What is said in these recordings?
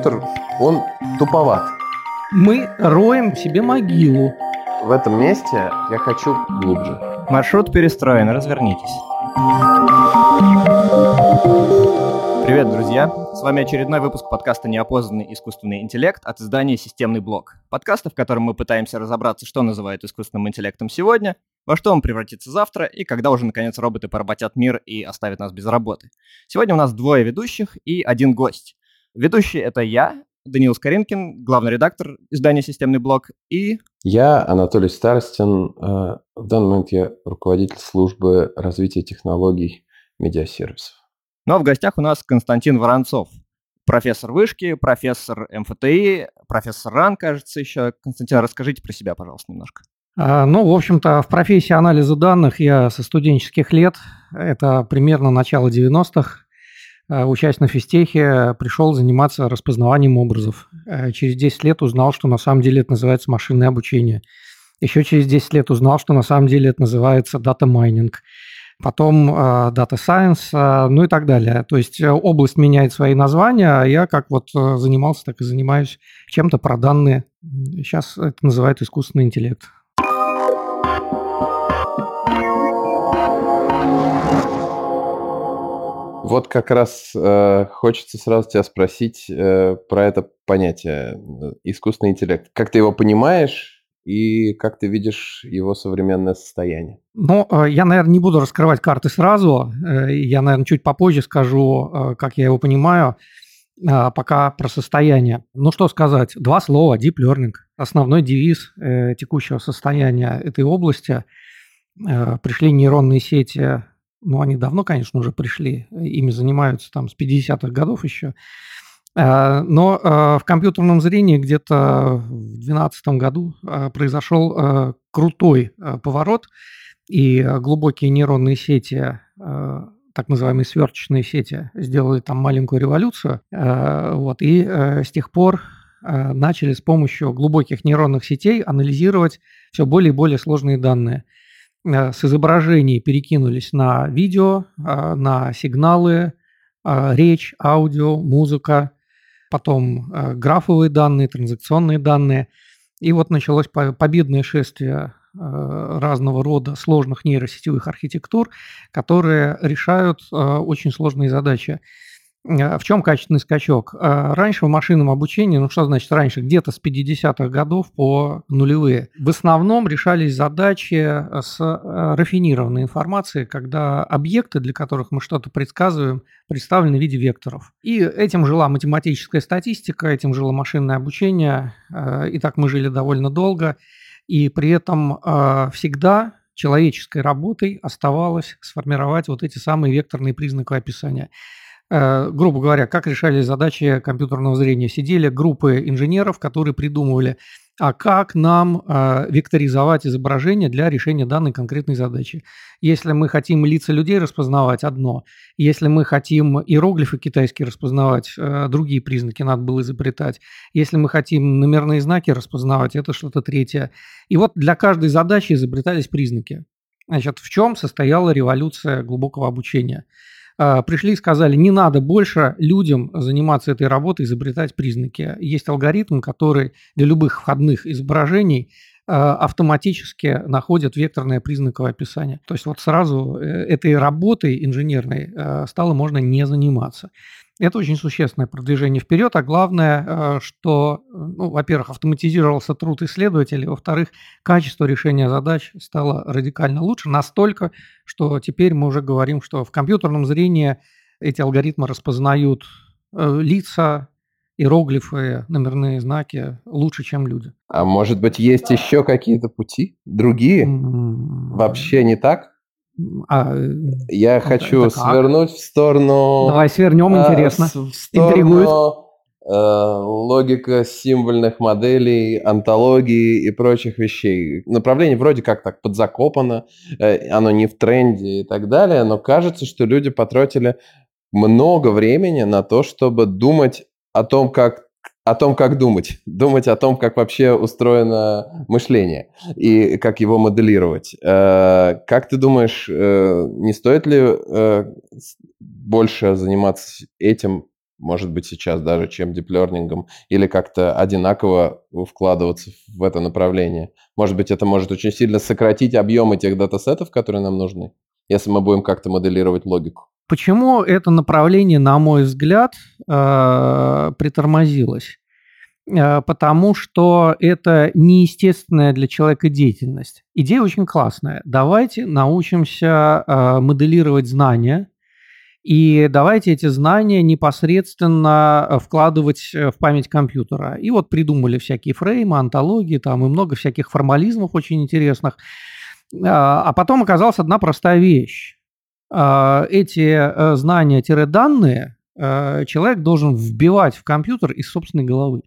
компьютер, он туповат. Мы роем себе могилу. В этом месте я хочу глубже. Маршрут перестроен, развернитесь. Привет, друзья! С вами очередной выпуск подкаста «Неопознанный искусственный интеллект» от издания «Системный блок». Подкаста, в котором мы пытаемся разобраться, что называют искусственным интеллектом сегодня, во что он превратится завтра и когда уже, наконец, роботы поработят мир и оставят нас без работы. Сегодня у нас двое ведущих и один гость. Ведущий — это я, Даниил Скоринкин, главный редактор издания «Системный блок», и... Я Анатолий Старостин. Э, в данный момент я руководитель службы развития технологий медиасервисов. Ну а в гостях у нас Константин Воронцов, профессор вышки, профессор МФТИ, профессор РАН, кажется, еще. Константин, расскажите про себя, пожалуйста, немножко. А, ну, в общем-то, в профессии анализа данных я со студенческих лет, это примерно начало 90-х, Э, учась на физтехе, пришел заниматься распознаванием образов. Э, через 10 лет узнал, что на самом деле это называется машинное обучение. Еще через 10 лет узнал, что на самом деле это называется data mining. Потом data uh, science, uh, ну и так далее. То есть область меняет свои названия, а я как вот занимался, так и занимаюсь чем-то про данные. Сейчас это называют искусственный интеллект. Вот как раз э, хочется сразу тебя спросить э, про это понятие э, искусственный интеллект. Как ты его понимаешь и как ты видишь его современное состояние? Ну, э, я, наверное, не буду раскрывать карты сразу. Э, я, наверное, чуть попозже скажу, как я его понимаю. Пока про состояние. Ну, что сказать. Два слова. Deep Learning. Основной девиз текущего состояния этой области. Пришли нейронные сети ну, они давно, конечно, уже пришли, ими занимаются там с 50-х годов еще. А, но а, в компьютерном зрении где-то в 2012 году а, произошел крутой поворот, и глубокие нейронные сети, так называемые сверчечные сети, сделали там маленькую революцию. Вот, и с тех пор начали с помощью глубоких нейронных сетей анализировать все более и более сложные данные – Э, с изображений перекинулись на видео, а, на сигналы, а, речь, аудио, музыка, потом э, графовые данные, транзакционные данные. И вот началось победное шествие э, разного рода сложных нейросетевых архитектур, которые решают очень сложные задачи. А, в чем качественный скачок? А, раньше в машинном обучении, ну что значит раньше, где-то с 50-х годов по нулевые, в основном решались задачи э, с э, рафинированной информацией, когда объекты, для которых мы что-то предсказываем, представлены в виде векторов. И этим жила математическая статистика, этим жило машинное обучение, э, и так мы жили довольно долго, и при этом всегда человеческой работой оставалось сформировать вот эти самые векторные признаки описания. Э, грубо говоря, как решали задачи компьютерного зрения. Сидели группы инженеров, которые придумывали, а как нам э, векторизовать изображение для решения данной конкретной задачи. Если мы хотим лица людей распознавать, одно. Если мы хотим иероглифы китайские распознавать, э, другие признаки надо было изобретать. Если мы хотим номерные знаки распознавать, это что-то третье. И вот для каждой задачи изобретались признаки. Значит, в чем состояла революция глубокого обучения? А, пришли и сказали, не надо больше людям заниматься этой работой, изобретать признаки. Есть алгоритм, который для любых входных изображений а, автоматически находит векторное признаковое описание. То есть вот сразу э, этой работой инженерной а, стало можно не заниматься. Это очень существенное продвижение вперед, а главное, э, что, ну, во-первых, автоматизировался труд исследователей, во-вторых, качество решения задач стало радикально лучше, настолько, что теперь мы уже говорим, что в компьютерном зрении эти алгоритмы распознают э, лица, иероглифы, номерные знаки лучше, чем люди. А может быть, есть еще какие-то пути, другие? Вообще не так? А, Я это, хочу это свернуть в сторону... Давай свернем, а, интересно. В сторону, Интригует. Э, логика символьных моделей, антологии и прочих вещей. Направление вроде как так подзакопано, э, оно не в тренде и так далее, но кажется, что люди потратили много времени на то, чтобы думать о том, как о том, как думать. Думать о том, как вообще устроено мышление и как его моделировать. Э, как ты думаешь, э, не стоит ли э, больше заниматься этим может быть, сейчас даже, чем диплернингом, или как-то одинаково вкладываться в это направление. Может быть, это может очень сильно сократить объем этих датасетов, которые нам нужны, если мы будем как-то моделировать логику. Почему это направление, на мой взгляд, э, притормозилось? Э, потому что это неестественная для человека деятельность. Идея очень классная. Давайте научимся э, моделировать знания, и давайте эти знания непосредственно вкладывать в память компьютера. И вот придумали всякие фреймы, антологии, там и много всяких формализмов очень интересных. А потом оказалась одна простая вещь. Эти знания-данные человек должен вбивать в компьютер из собственной головы.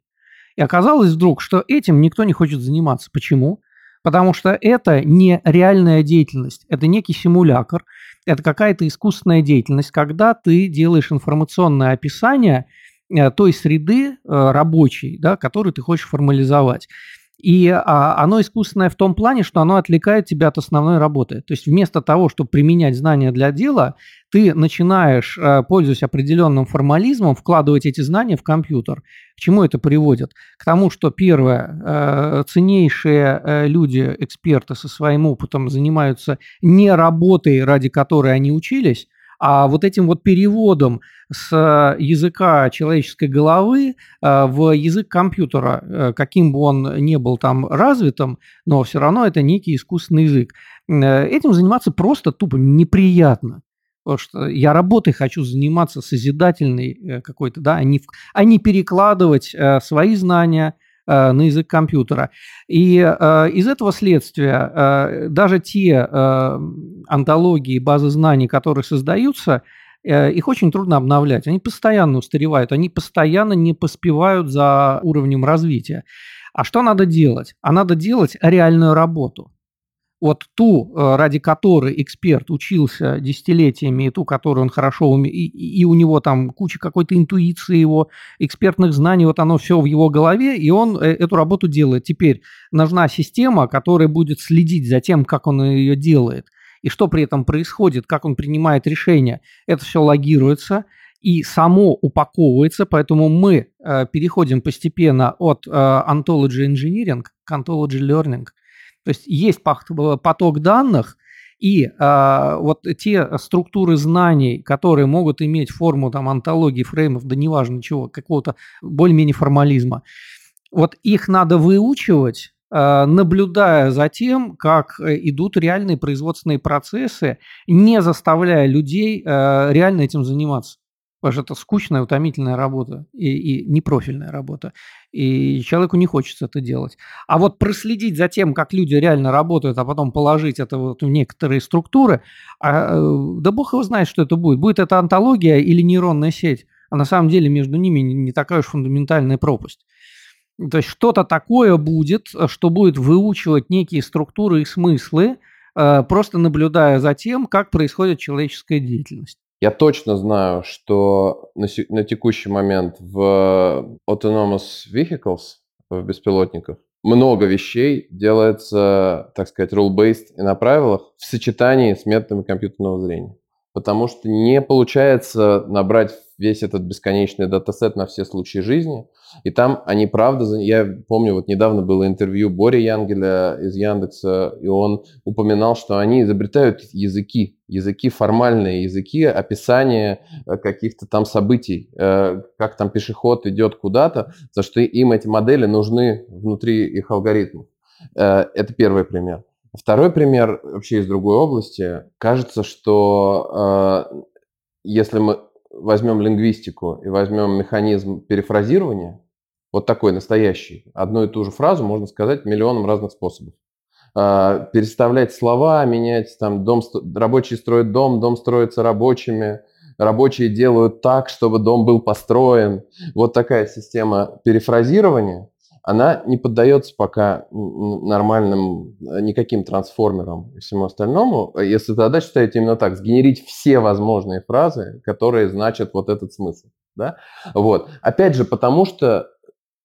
И оказалось вдруг, что этим никто не хочет заниматься. Почему? Потому что это не реальная деятельность, это некий симулятор, это какая-то искусственная деятельность, когда ты делаешь информационное описание э, той среды э, рабочей, да, которую ты хочешь формализовать. И а, оно искусственное в том плане, что оно отвлекает тебя от основной работы. То есть вместо того, чтобы применять знания для дела, ты начинаешь, э, пользуясь определенным формализмом, вкладывать эти знания в компьютер. К чему это приводит? К тому, что первое, э, ценнейшие э, люди, эксперты со своим опытом занимаются не работой, ради которой они учились, а вот этим вот переводом с языка человеческой головы э, в язык компьютера, э, каким бы он ни был там развитым, но все равно это некий искусственный язык. Э, этим заниматься просто тупо неприятно. Потому что я работой хочу заниматься созидательной какой-то, да, а не, а не перекладывать свои знания, на язык компьютера. И э, из этого следствия э, даже те антологии, базы знаний, которые создаются, их очень трудно обновлять. Они постоянно устаревают, они постоянно не поспевают за уровнем развития. А что надо делать? А надо делать реальную работу вот ту, э, ради которой эксперт учился десятилетиями, и ту, которую он хорошо умеет, и, и у него там куча какой-то интуиции его, экспертных знаний, вот оно все в его голове, и он э, эту работу делает. Теперь нужна система, которая будет следить за тем, как он ее делает, и что при этом происходит, как он принимает решения. Это все логируется, и само упаковывается, поэтому мы э, переходим постепенно от э, ontology engineering к ontology learning – то есть есть поток данных, и э, вот те структуры знаний, которые могут иметь форму там, антологии, фреймов, да неважно чего, какого-то более-менее формализма, вот их надо выучивать, э, наблюдая за тем, как идут реальные производственные процессы, не заставляя людей э, реально этим заниматься. Потому что это скучная, утомительная работа и, и непрофильная работа. И человеку не хочется это делать. А вот проследить за тем, как люди реально работают, а потом положить это вот в некоторые структуры, а, э, да бог его знает, что это будет. Будет это антология или нейронная сеть. А на самом деле между ними не такая уж фундаментальная пропасть. То есть что-то такое будет, что будет выучивать некие структуры и смыслы, э, просто наблюдая за тем, как происходит человеческая деятельность. Я точно знаю, что на, на текущий момент в Autonomous Vehicles, в беспилотниках, много вещей делается, так сказать, rule-based и на правилах в сочетании с методами компьютерного зрения. Потому что не получается набрать весь этот бесконечный датасет на все случаи жизни – и там они правда, я помню, вот недавно было интервью Бори Янгеля из Яндекса, и он упоминал, что они изобретают языки, языки формальные, языки описания э, каких-то там событий, э, как там пешеход идет куда-то, за что им эти модели нужны внутри их алгоритмов. Э, это первый пример. Второй пример вообще из другой области. Кажется, что если мы возьмем лингвистику и возьмем механизм перефразирования, вот такой настоящий. Одну и ту же фразу можно сказать миллионом разных способов. А, переставлять слова, менять там дом, рабочие строят дом, дом строится рабочими, рабочие делают так, чтобы дом был построен. Вот такая система перефразирования, она не поддается пока нормальным никаким трансформерам и всему остальному. Если задача стоит именно так, сгенерить все возможные фразы, которые значат вот этот смысл. Да? Вот. Опять же, потому что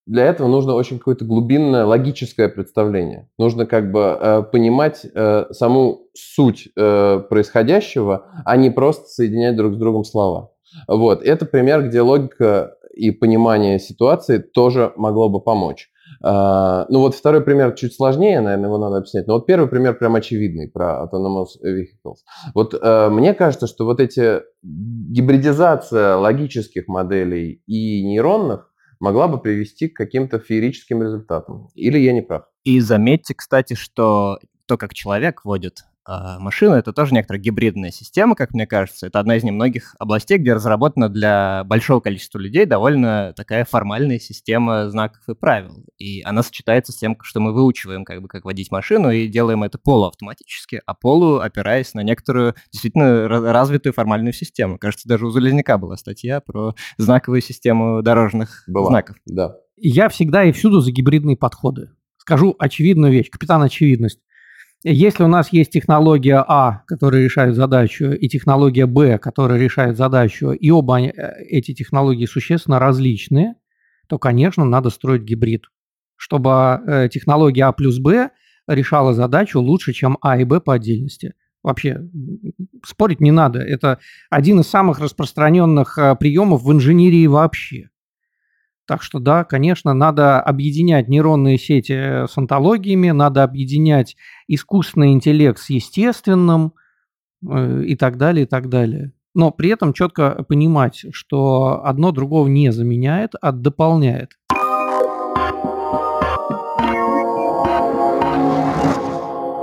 для этого нужно очень какое-то глубинное логическое представление. Нужно как бы э, понимать э, саму суть э, происходящего, а не просто соединять друг с другом слова. Вот, это пример, где логика и понимание ситуации тоже могло бы помочь. Uh, ну вот второй пример чуть сложнее, наверное, его надо объяснять. Но вот первый пример прям очевидный про Autonomous Vehicles. Вот uh, мне кажется, что вот эти гибридизация логических моделей и нейронных могла бы привести к каким-то феерическим результатам. Или я не прав? И заметьте, кстати, что то, как человек водит а, машина — это тоже некоторая гибридная система, как мне кажется. Это одна из немногих областей, где разработана для большого количества людей довольно такая формальная система знаков и правил. И она сочетается с тем, что мы выучиваем, как бы, как водить машину, и делаем это полуавтоматически, а полу опираясь на некоторую действительно развитую формальную систему. Кажется, даже у Залезняка была статья про знаковую систему дорожных была, знаков. Да. Я всегда и всюду за гибридные подходы. Скажу очевидную вещь, капитан очевидность. Если у нас есть технология А, которая решает задачу, и технология Б, которая решает задачу, и оба э, эти технологии существенно различные, то, конечно, надо строить гибрид, чтобы э, технология А плюс Б решала задачу лучше, чем А и Б по отдельности. Вообще, спорить не надо. Это один из самых распространенных э, приемов в инженерии вообще. Так что да, конечно, надо объединять нейронные сети э, с антологиями, надо объединять искусственный интеллект с естественным э, и так далее, и так далее. Но при этом четко понимать, что одно другого не заменяет, а дополняет.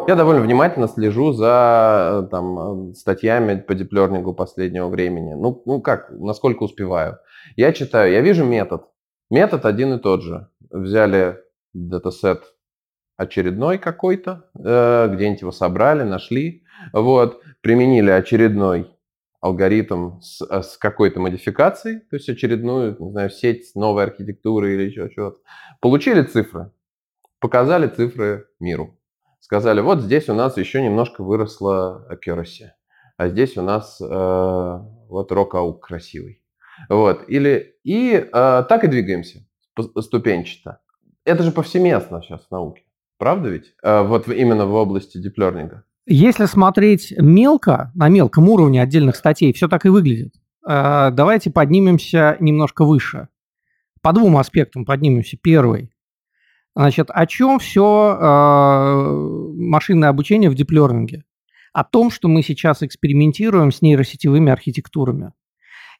Я довольно внимательно слежу за э, там, статьями по диплернингу последнего времени. Ну, ну как, насколько успеваю. Я читаю, я вижу метод, Метод один и тот же. Взяли датасет очередной какой-то, э, где-нибудь его собрали, нашли, вот, применили очередной алгоритм с, э, с какой-то модификацией, то есть очередную, не знаю, сеть новой архитектуры или еще чего-то. Получили цифры, показали цифры миру. Сказали, вот здесь у нас еще немножко выросла accuracy, а здесь у нас э, вот рок красивый. Вот. Или, и э, так и двигаемся ступенчато. Это же повсеместно сейчас в науке. Правда ведь? Э, вот именно в области диплернинга. Если смотреть мелко, на мелком уровне отдельных статей, все так и выглядит. Э, давайте поднимемся немножко выше. По двум аспектам поднимемся. Первый. Значит, о чем все э, машинное обучение в диплернинге? О том, что мы сейчас экспериментируем с нейросетевыми архитектурами.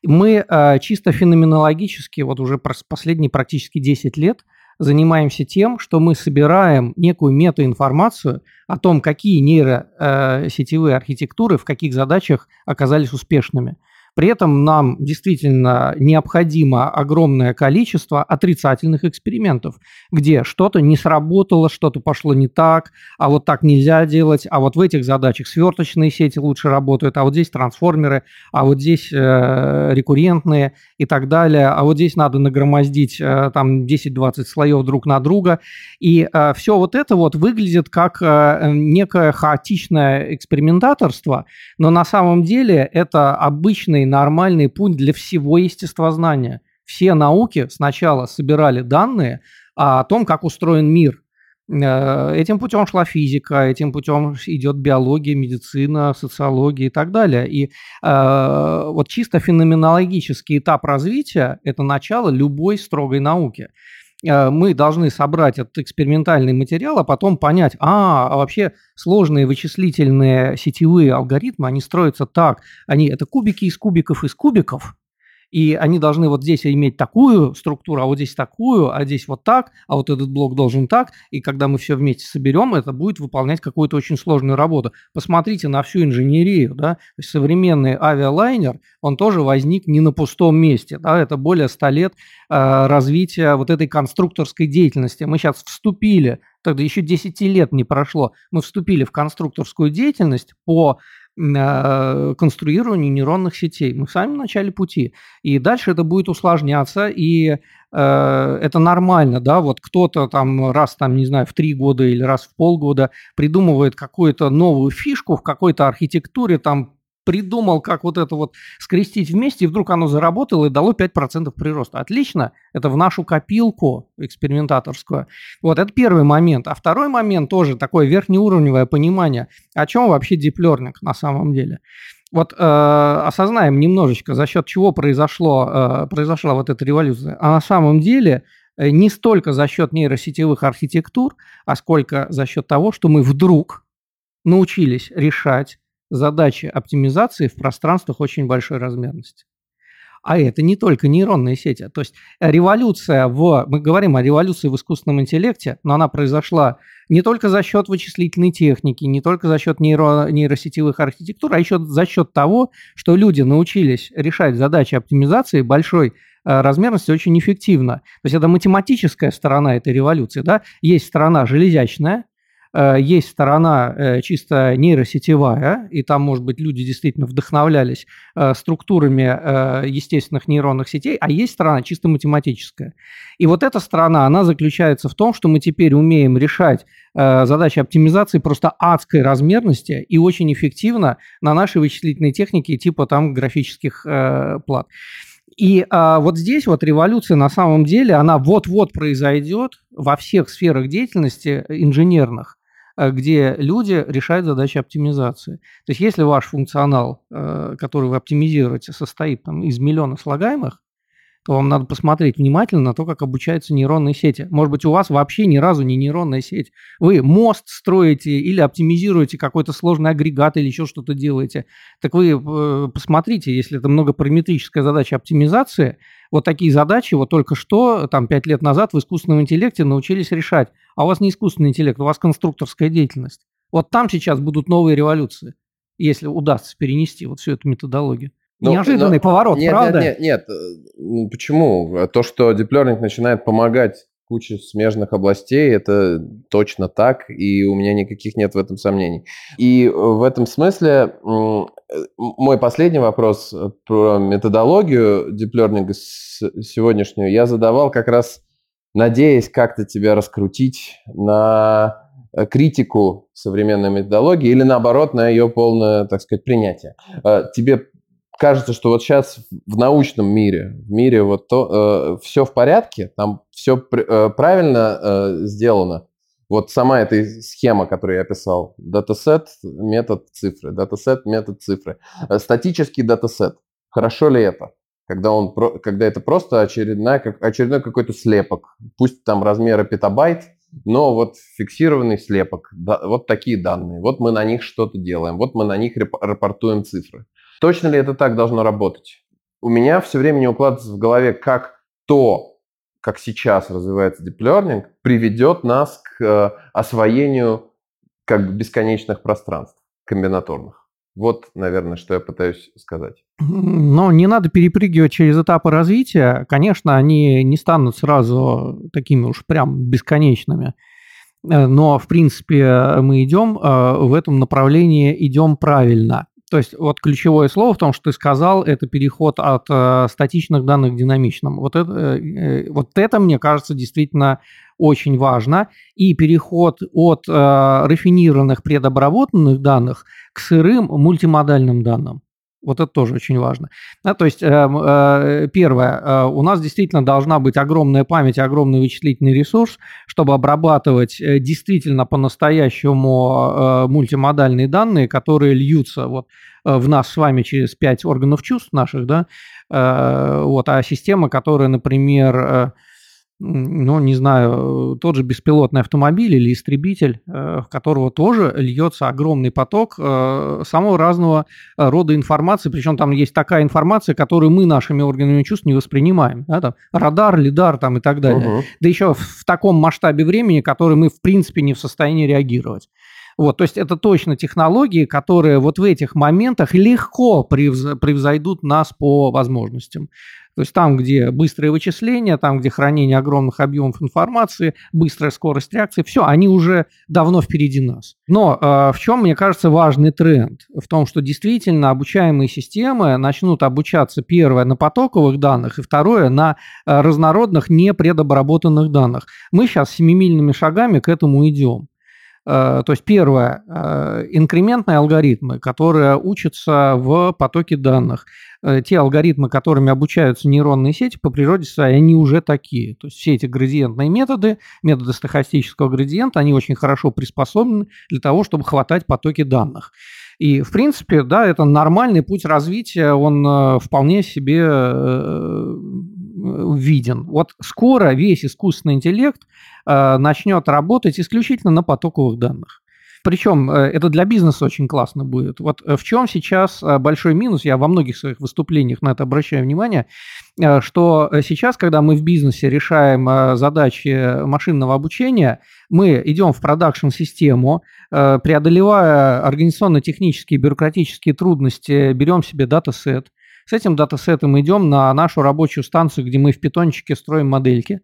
Мы э, чисто феноменологически, вот уже последние практически 10 лет, занимаемся тем, что мы собираем некую метаинформацию о том, какие нейросетевые э, архитектуры в каких задачах оказались успешными. При этом нам действительно необходимо огромное количество отрицательных экспериментов, где что-то не сработало, что-то пошло не так, а вот так нельзя делать, а вот в этих задачах сверточные сети лучше работают, а вот здесь трансформеры, а вот здесь э, рекуррентные и так далее, а вот здесь надо нагромоздить э, там 10-20 слоев друг на друга. И э, все вот это вот выглядит как э, некое хаотичное экспериментаторство, но на самом деле это обычный нормальный путь для всего естествознания. Все науки сначала собирали данные о том, как устроен мир. Э, этим путем шла физика, этим путем идет биология, медицина, социология и так далее. И э, вот чисто феноменологический этап развития – это начало любой строгой науки. Э, мы должны собрать этот экспериментальный материал, а потом понять, а, а вообще сложные вычислительные сетевые алгоритмы, они строятся так, они это кубики из кубиков из кубиков, и они должны вот здесь иметь такую структуру, а вот здесь такую, а здесь вот так, а вот этот блок должен так, и когда мы все вместе соберем, это будет выполнять какую-то очень сложную работу. Посмотрите на всю инженерию, да, современный авиалайнер, он тоже возник не на пустом месте, да, это более 100 лет э, развития вот этой конструкторской деятельности. Мы сейчас вступили, тогда еще 10 лет не прошло, мы вступили в конструкторскую деятельность по конструированию нейронных сетей. Мы в самом начале пути. И дальше это будет усложняться, и э, это нормально, да, вот кто-то там раз, там, не знаю, в три года или раз в полгода придумывает какую-то новую фишку в какой-то архитектуре, там придумал, как вот это вот скрестить вместе, и вдруг оно заработало и дало 5% прироста. Отлично, это в нашу копилку экспериментаторскую. Вот, это первый момент. А второй момент тоже такое верхнеуровневое понимание, о чем вообще deep learning на самом деле. Вот э, осознаем немножечко, за счет чего произошло, э, произошла вот эта революция. А на самом деле э, не столько за счет нейросетевых архитектур, а сколько за счет того, что мы вдруг научились решать задачи оптимизации в пространствах очень большой размерности. А это не только нейронные сети. То есть революция в... Мы говорим о революции в искусственном интеллекте, но она произошла не только за счет вычислительной техники, не только за счет нейро, нейросетевых архитектур, а еще за счет того, что люди научились решать задачи оптимизации большой э, размерности очень эффективно. То есть это математическая сторона этой революции. Да? Есть сторона железячная, есть сторона э, чисто нейросетевая, и там, может быть, люди действительно вдохновлялись э, структурами естественных нейронных сетей, а есть сторона чисто математическая. И вот эта сторона, она заключается в том, что мы теперь умеем решать задачи оптимизации просто адской размерности и очень эффективно на нашей вычислительной технике типа там графических плат. И а, вот здесь вот революция на самом деле, она вот-вот произойдет во всех сферах деятельности инженерных. Э, где люди решают задачи оптимизации. То есть если ваш функционал, э, который вы оптимизируете, состоит там, из миллиона слагаемых, то вам надо посмотреть внимательно на то, как обучаются нейронные сети. Может быть, у вас вообще ни разу не нейронная сеть. Вы мост строите или оптимизируете какой-то сложный агрегат или еще что-то делаете. Так вы э, посмотрите, если это многопараметрическая задача оптимизации, вот такие задачи вот только что, там, пять лет назад в искусственном интеллекте научились решать. А у вас не искусственный интеллект, у вас конструкторская деятельность. Вот там сейчас будут новые революции, если удастся перенести вот всю эту методологию. Но, ну, Неожиданный но, поворот, нет, правда? Нет, нет, нет. Почему? То, что Deep Learning начинает помогать куче смежных областей, это точно так, и у меня никаких нет в этом сомнений. И в этом смысле мой последний вопрос про методологию Learning сегодняшнюю я задавал как раз надеясь как-то тебя раскрутить на э, критику современной методологии или наоборот на ее полное, так сказать, принятие. Э, тебе кажется, что вот сейчас в научном мире, в мире вот то, э, все в порядке, там все э, правильно э, сделано. Вот сама эта схема, которую я описал, датасет, метод цифры, датасет, метод цифры, э, статический датасет. Хорошо ли это? Когда, он, когда это просто очередная, очередной какой-то слепок, пусть там размеры петабайт, но вот фиксированный слепок, вот такие данные, вот мы на них что-то делаем, вот мы на них рапортуем цифры. Точно ли это так должно работать? У меня все время не укладывается в голове, как то, как сейчас развивается deep learning, приведет нас к э, освоению как бесконечных пространств комбинаторных. Вот, наверное, что я пытаюсь сказать. Но не надо перепрыгивать через этапы развития. Конечно, они не станут сразу такими уж прям бесконечными. Э, но, в принципе, мы идем э, в этом направлении, идем правильно. То есть вот ключевое слово в том, что ты сказал, это переход от э, статичных данных к динамичным. Вот это, э, э, вот это, мне кажется, действительно очень важно. И переход от э, рафинированных предобработанных данных к сырым мультимодальным данным. Вот это тоже очень важно. Да, то есть, э, э, первое, э, у нас действительно должна быть огромная память, огромный вычислительный ресурс, чтобы обрабатывать э, действительно по-настоящему мультимодальные данные, которые льются вот в нас с вами через пять органов чувств наших, да, вот, а система, которая, например, ну, не знаю, тот же беспилотный автомобиль или истребитель, э, в которого тоже льется огромный поток э, самого разного э, рода информации, причем там есть такая информация, которую мы нашими органами чувств не воспринимаем, да, там, радар, лидар там и так далее, угу. да еще в таком масштабе времени, который мы в принципе не в состоянии реагировать. Вот, то есть это точно технологии, которые вот в этих моментах легко превзойдут нас по возможностям. То есть там, где быстрое вычисление, там, где хранение огромных объемов информации, быстрая скорость реакции, все, они уже давно впереди нас. Но э, в чем, мне кажется, важный тренд? В том, что действительно обучаемые системы начнут обучаться, первое, на потоковых данных, и второе, на э, разнородных, непредобработанных данных. Мы сейчас семимильными шагами к этому идем. Э, то есть первое, э, инкрементные алгоритмы, которые учатся в потоке данных. Э, те алгоритмы, которыми обучаются нейронные сети, по природе своей, они уже такие. То есть все эти градиентные методы, методы стохастического градиента, они очень хорошо приспособлены для того, чтобы хватать потоки данных. И, в принципе, да, это нормальный путь развития, он вполне себе виден. Вот скоро весь искусственный интеллект Э, начнет работать исключительно на потоковых данных. Причем э, это для бизнеса очень классно будет. Вот э, в чем сейчас большой минус, я во многих своих выступлениях на это обращаю внимание, что сейчас, когда мы в бизнесе решаем задачи машинного обучения, мы идем в продакшн-систему, преодолевая организационно-технические, бюрократические трудности, берем себе датасет, с этим датасетом идем на нашу рабочую станцию, где мы в питончике строим модельки.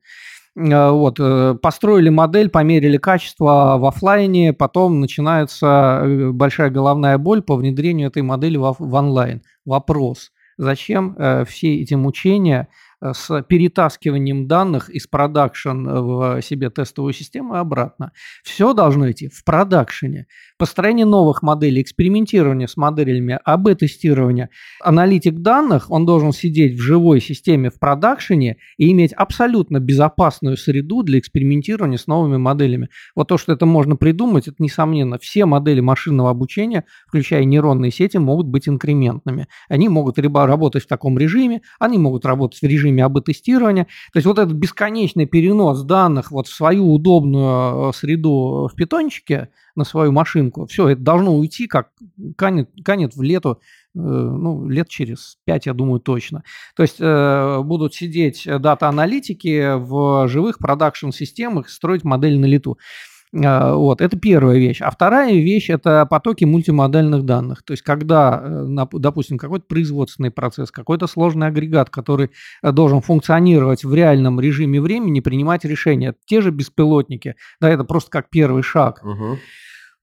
Э, вот, э, построили модель, померили качество в офлайне, потом начинается э, большая головная боль по внедрению этой модели в, онлайн. Вопрос, зачем все эти мучения с перетаскиванием данных из продакшн в себе тестовую систему и обратно. Все должно идти в продакшене. Построение новых моделей, экспериментирование с моделями, АБ-тестирование. Аналитик данных, он должен сидеть в живой системе в продакшене и иметь абсолютно безопасную среду для экспериментирования с новыми моделями. Вот то, что это можно придумать, это несомненно. Все модели машинного обучения, включая нейронные сети, могут быть инкрементными. Они могут либо работать в таком режиме, они могут работать в режиме АБ-тестирования. То есть вот этот бесконечный перенос данных вот в свою удобную э, среду в питончике на свою машинку, все, это должно уйти, как канет, канет в лету, э, ну, лет через пять, я думаю, точно. То есть э, будут сидеть дата-аналитики в живых продакшн-системах, строить модель на лету. А, вот, это первая вещь. А вторая вещь – это потоки мультимодальных данных. То есть, когда, э, допустим, какой-то производственный процесс, какой-то сложный агрегат, который э, должен функционировать в реальном режиме времени, принимать решения. Те же беспилотники, да, это просто как первый шаг. Угу.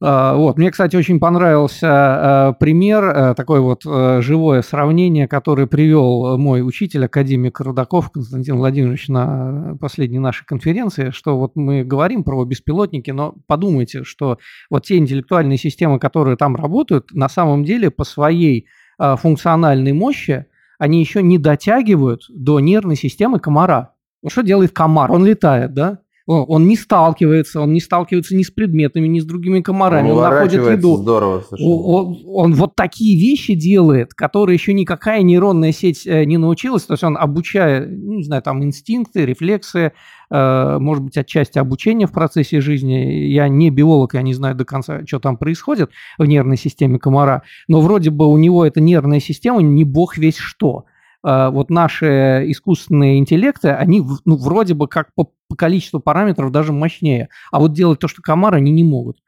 А, вот. Мне, кстати, очень понравился а, пример, а, такое вот живое сравнение, которое привел мой учитель, академик Рудаков Константин Владимирович на последней нашей конференции, что вот мы говорим про беспилотники, но подумайте, что вот те интеллектуальные системы, которые там работают, на самом деле по своей функциональной мощи, они еще не дотягивают до нервной системы комара. Ну, что делает комар? Он летает, да? Он не сталкивается, он не сталкивается ни с предметами, ни с другими комарами. Он, он находит еду. Здорово, он, он вот такие вещи делает, которые еще никакая нейронная сеть э, не научилась. То есть он обучая, ну, не знаю, там инстинкты, рефлексы, э, может быть, отчасти обучения в процессе жизни. Я не биолог, я не знаю до конца, что там происходит в нервной системе комара. Но вроде бы у него эта нервная система не бог весь что. Э, вот наши искусственные интеллекты, они ну, вроде бы как по, по количеству параметров даже мощнее. А вот делать то, что комар, они не могут.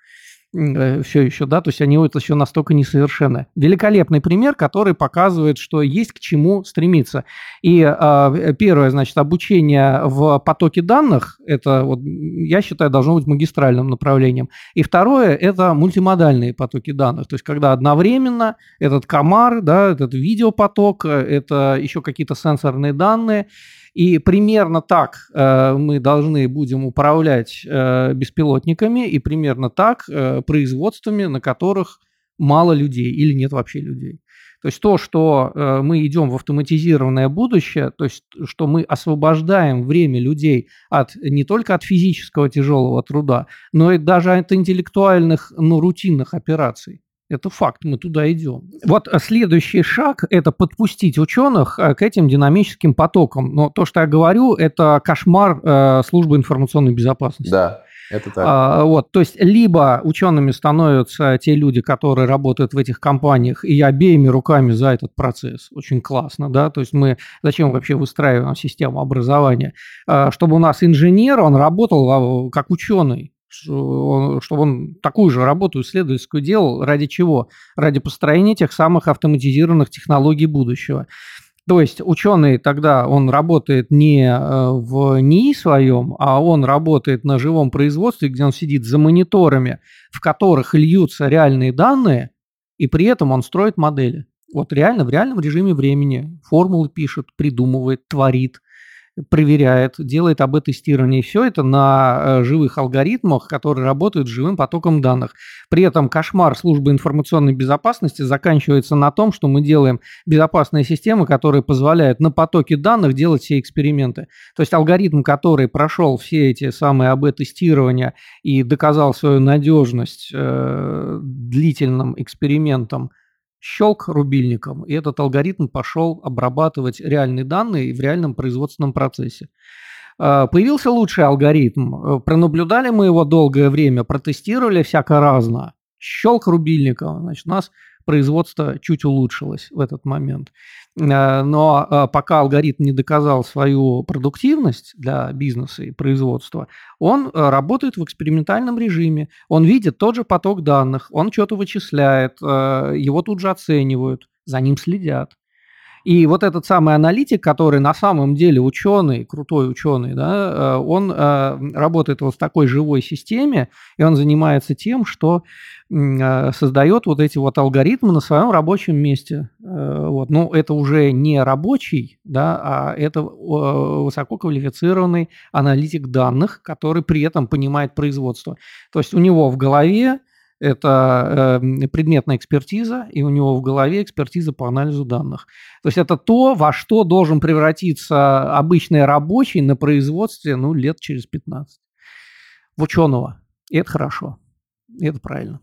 Э, все еще, да, то есть они вот еще настолько несовершенны. Великолепный пример, который показывает, что есть к чему стремиться. И э, первое, значит, обучение в потоке данных, это, вот, я считаю, должно быть магистральным направлением. И второе, это мультимодальные потоки данных, то есть когда одновременно этот комар, да, этот видеопоток, э, это еще какие-то сенсорные данные, и примерно так э, мы должны будем управлять э, беспилотниками и примерно так э, производствами, на которых мало людей или нет вообще людей. То есть то, что э, мы идем в автоматизированное будущее, то есть что мы освобождаем время людей от не только от физического тяжелого труда, но и даже от интеллектуальных, ну, рутинных операций. Это факт, мы туда идем. Вот следующий шаг – это подпустить ученых э, к этим динамическим потокам. Но то, что я говорю, это кошмар э, службы информационной безопасности. Да. Это так. А, вот, то есть либо учеными становятся те люди, которые работают в этих компаниях, и я обеими руками за этот процесс. Очень классно, да. То есть мы зачем вообще выстраиваем систему образования, а, чтобы у нас инженер, он работал как ученый чтобы он такую же работу исследовательскую делал. Ради чего? Ради построения тех самых автоматизированных технологий будущего. То есть ученый тогда, он работает не э, в НИИ своем, а он работает на живом производстве, где он сидит за мониторами, в которых льются реальные данные, и при этом он строит модели. Вот реально в реальном режиме времени формулы пишет, придумывает, творит – проверяет, делает АБ-тестирование. Все это на э, живых алгоритмах, которые работают с живым потоком данных. При этом кошмар службы информационной безопасности заканчивается на том, что мы делаем безопасные системы, которые позволяют на потоке данных делать все эксперименты. То есть алгоритм, который прошел все эти самые АБ-тестирования и доказал свою надежность э, длительным экспериментом, щелк рубильником, и этот алгоритм пошел обрабатывать реальные данные в реальном производственном процессе. А, появился лучший алгоритм. Э, пронаблюдали мы его долгое время, протестировали всяко разно. Щелк рубильником. Значит, у нас производство чуть улучшилось в этот момент. Э, но э, пока алгоритм не доказал свою продуктивность для бизнеса и производства, он э, работает в экспериментальном режиме. Он видит тот же поток данных, он что-то вычисляет, его тут же оценивают, за ним следят. И вот этот самый аналитик, который на самом деле ученый, крутой ученый, да, он работает вот в такой живой системе, и он занимается тем, что Э, создает вот эти вот алгоритмы на своем рабочем месте. Э, вот. Ну, это уже не рабочий, да, а это высококвалифицированный аналитик данных, который при этом понимает производство. То есть у него в голове это э, предметная экспертиза, и у него в голове экспертиза по анализу данных. То есть это то, во что должен превратиться обычный рабочий на производстве ну, лет через 15. В ученого. И это хорошо. И это правильно.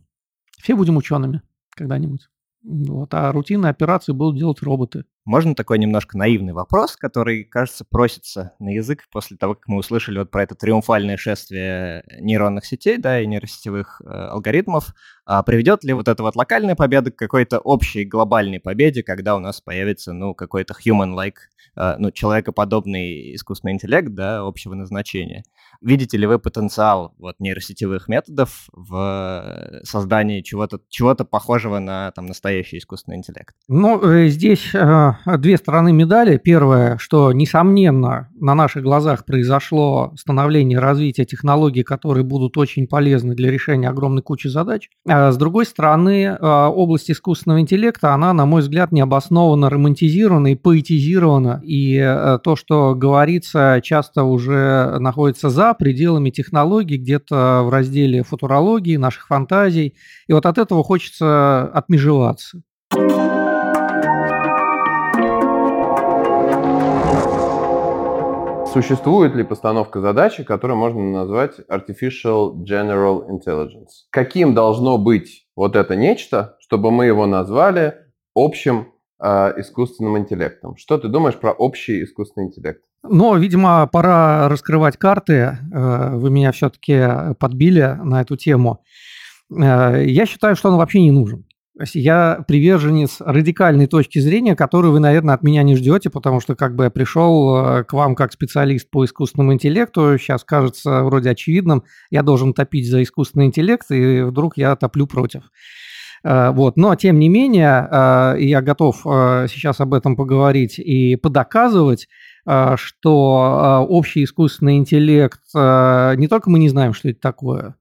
Все будем учеными когда-нибудь. Вот, а рутинные операции будут делать роботы. Можно такой немножко наивный вопрос, который, кажется, просится на язык после того, как мы услышали вот про это триумфальное шествие нейронных сетей, да, и нейросетевых э, алгоритмов. А приведет ли вот эта вот локальная победа к какой-то общей глобальной победе, когда у нас появится, ну, какой-то human-like, э, ну, человекоподобный искусственный интеллект, да, общего назначения? Видите ли вы потенциал вот нейросетевых методов в э, создании чего-то чего похожего на там, настоящий искусственный интеллект? Ну, э, здесь э, две стороны медали. Первое, что, несомненно, на наших глазах произошло становление развития технологий, которые будут очень полезны для решения огромной кучи задач. А с другой стороны, э, область искусственного интеллекта, она, на мой взгляд, необоснованно романтизирована и поэтизирована. И э, то, что говорится, часто уже находится за пределами технологий, где-то в разделе футурологии, наших фантазий. И вот от этого хочется отмежеваться. Существует ли постановка задачи, которую можно назвать Artificial General Intelligence? Каким должно быть вот это нечто, чтобы мы его назвали общим э, искусственным интеллектом? Что ты думаешь про общий искусственный интеллект? Но, видимо, пора раскрывать карты. Э, вы меня все-таки подбили на эту тему. Э, я считаю, что он вообще не нужен. Я приверженец радикальной точки зрения, которую вы, наверное, от меня не ждете, потому что как бы я пришел э, к вам как специалист по искусственному интеллекту, сейчас кажется вроде очевидным, я должен топить за искусственный интеллект, и вдруг я топлю против. Вот. Но, тем не менее, я готов сейчас об этом поговорить и подоказывать, что общий искусственный интеллект, не только мы не знаем, что это такое,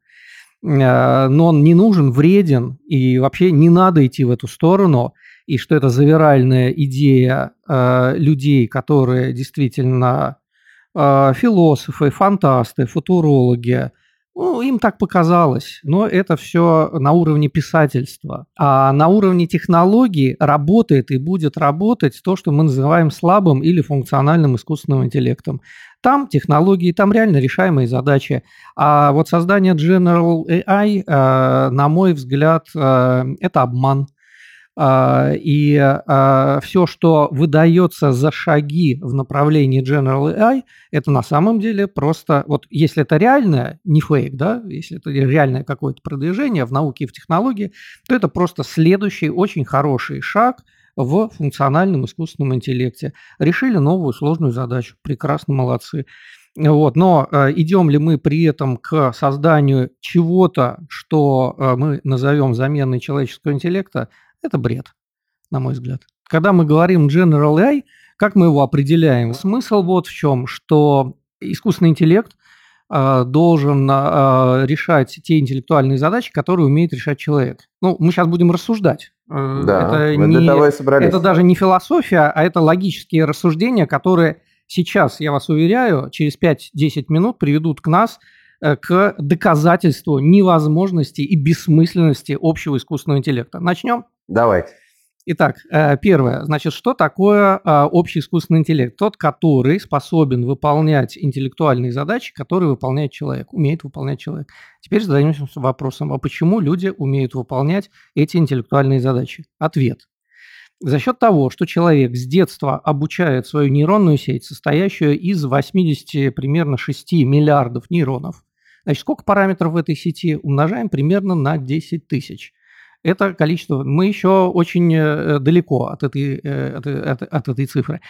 но он не нужен, вреден, и вообще не надо идти в эту сторону, и что это завиральная идея людей, которые действительно философы, фантасты, футурологи – ну, им так показалось, но это все на уровне писательства. А на уровне технологий работает и будет работать то, что мы называем слабым или функциональным искусственным интеллектом. Там технологии, там реально решаемые задачи. А вот создание General AI, э, на мой взгляд, э, это обман. А, и а, все, что выдается за шаги в направлении General AI, это на самом деле просто, вот если это реальное, не фейк, да, если это реальное какое-то продвижение в науке и в технологии, то это просто следующий очень хороший шаг в функциональном искусственном интеллекте. Решили новую сложную задачу. Прекрасно, молодцы. Вот, но э, идем ли мы при этом к созданию чего-то, что э, мы назовем заменой человеческого интеллекта, это бред, на мой взгляд. Когда мы говорим General AI, как мы его определяем? Смысл вот в чем, что искусственный интеллект э, должен э, решать те интеллектуальные задачи, которые умеет решать человек. Ну, мы сейчас будем рассуждать. Э, да, это, не, это даже не философия, а это логические рассуждения, которые сейчас, я вас уверяю, через 5-10 минут приведут к нас к доказательству невозможности и бессмысленности общего искусственного интеллекта. Начнем? Давайте. Итак, э, первое. Значит, что такое э, общий искусственный интеллект? Тот, который способен выполнять интеллектуальные задачи, которые выполняет человек, умеет выполнять человек. Теперь задаемся вопросом, а почему люди умеют выполнять эти интеллектуальные задачи? Ответ. За счет того, что человек с детства обучает свою нейронную сеть, состоящую из 80 примерно 6 миллиардов нейронов, значит, сколько параметров в этой сети умножаем примерно на 10 тысяч – это количество, мы еще очень э, далеко от этой, э, от, от, от этой цифры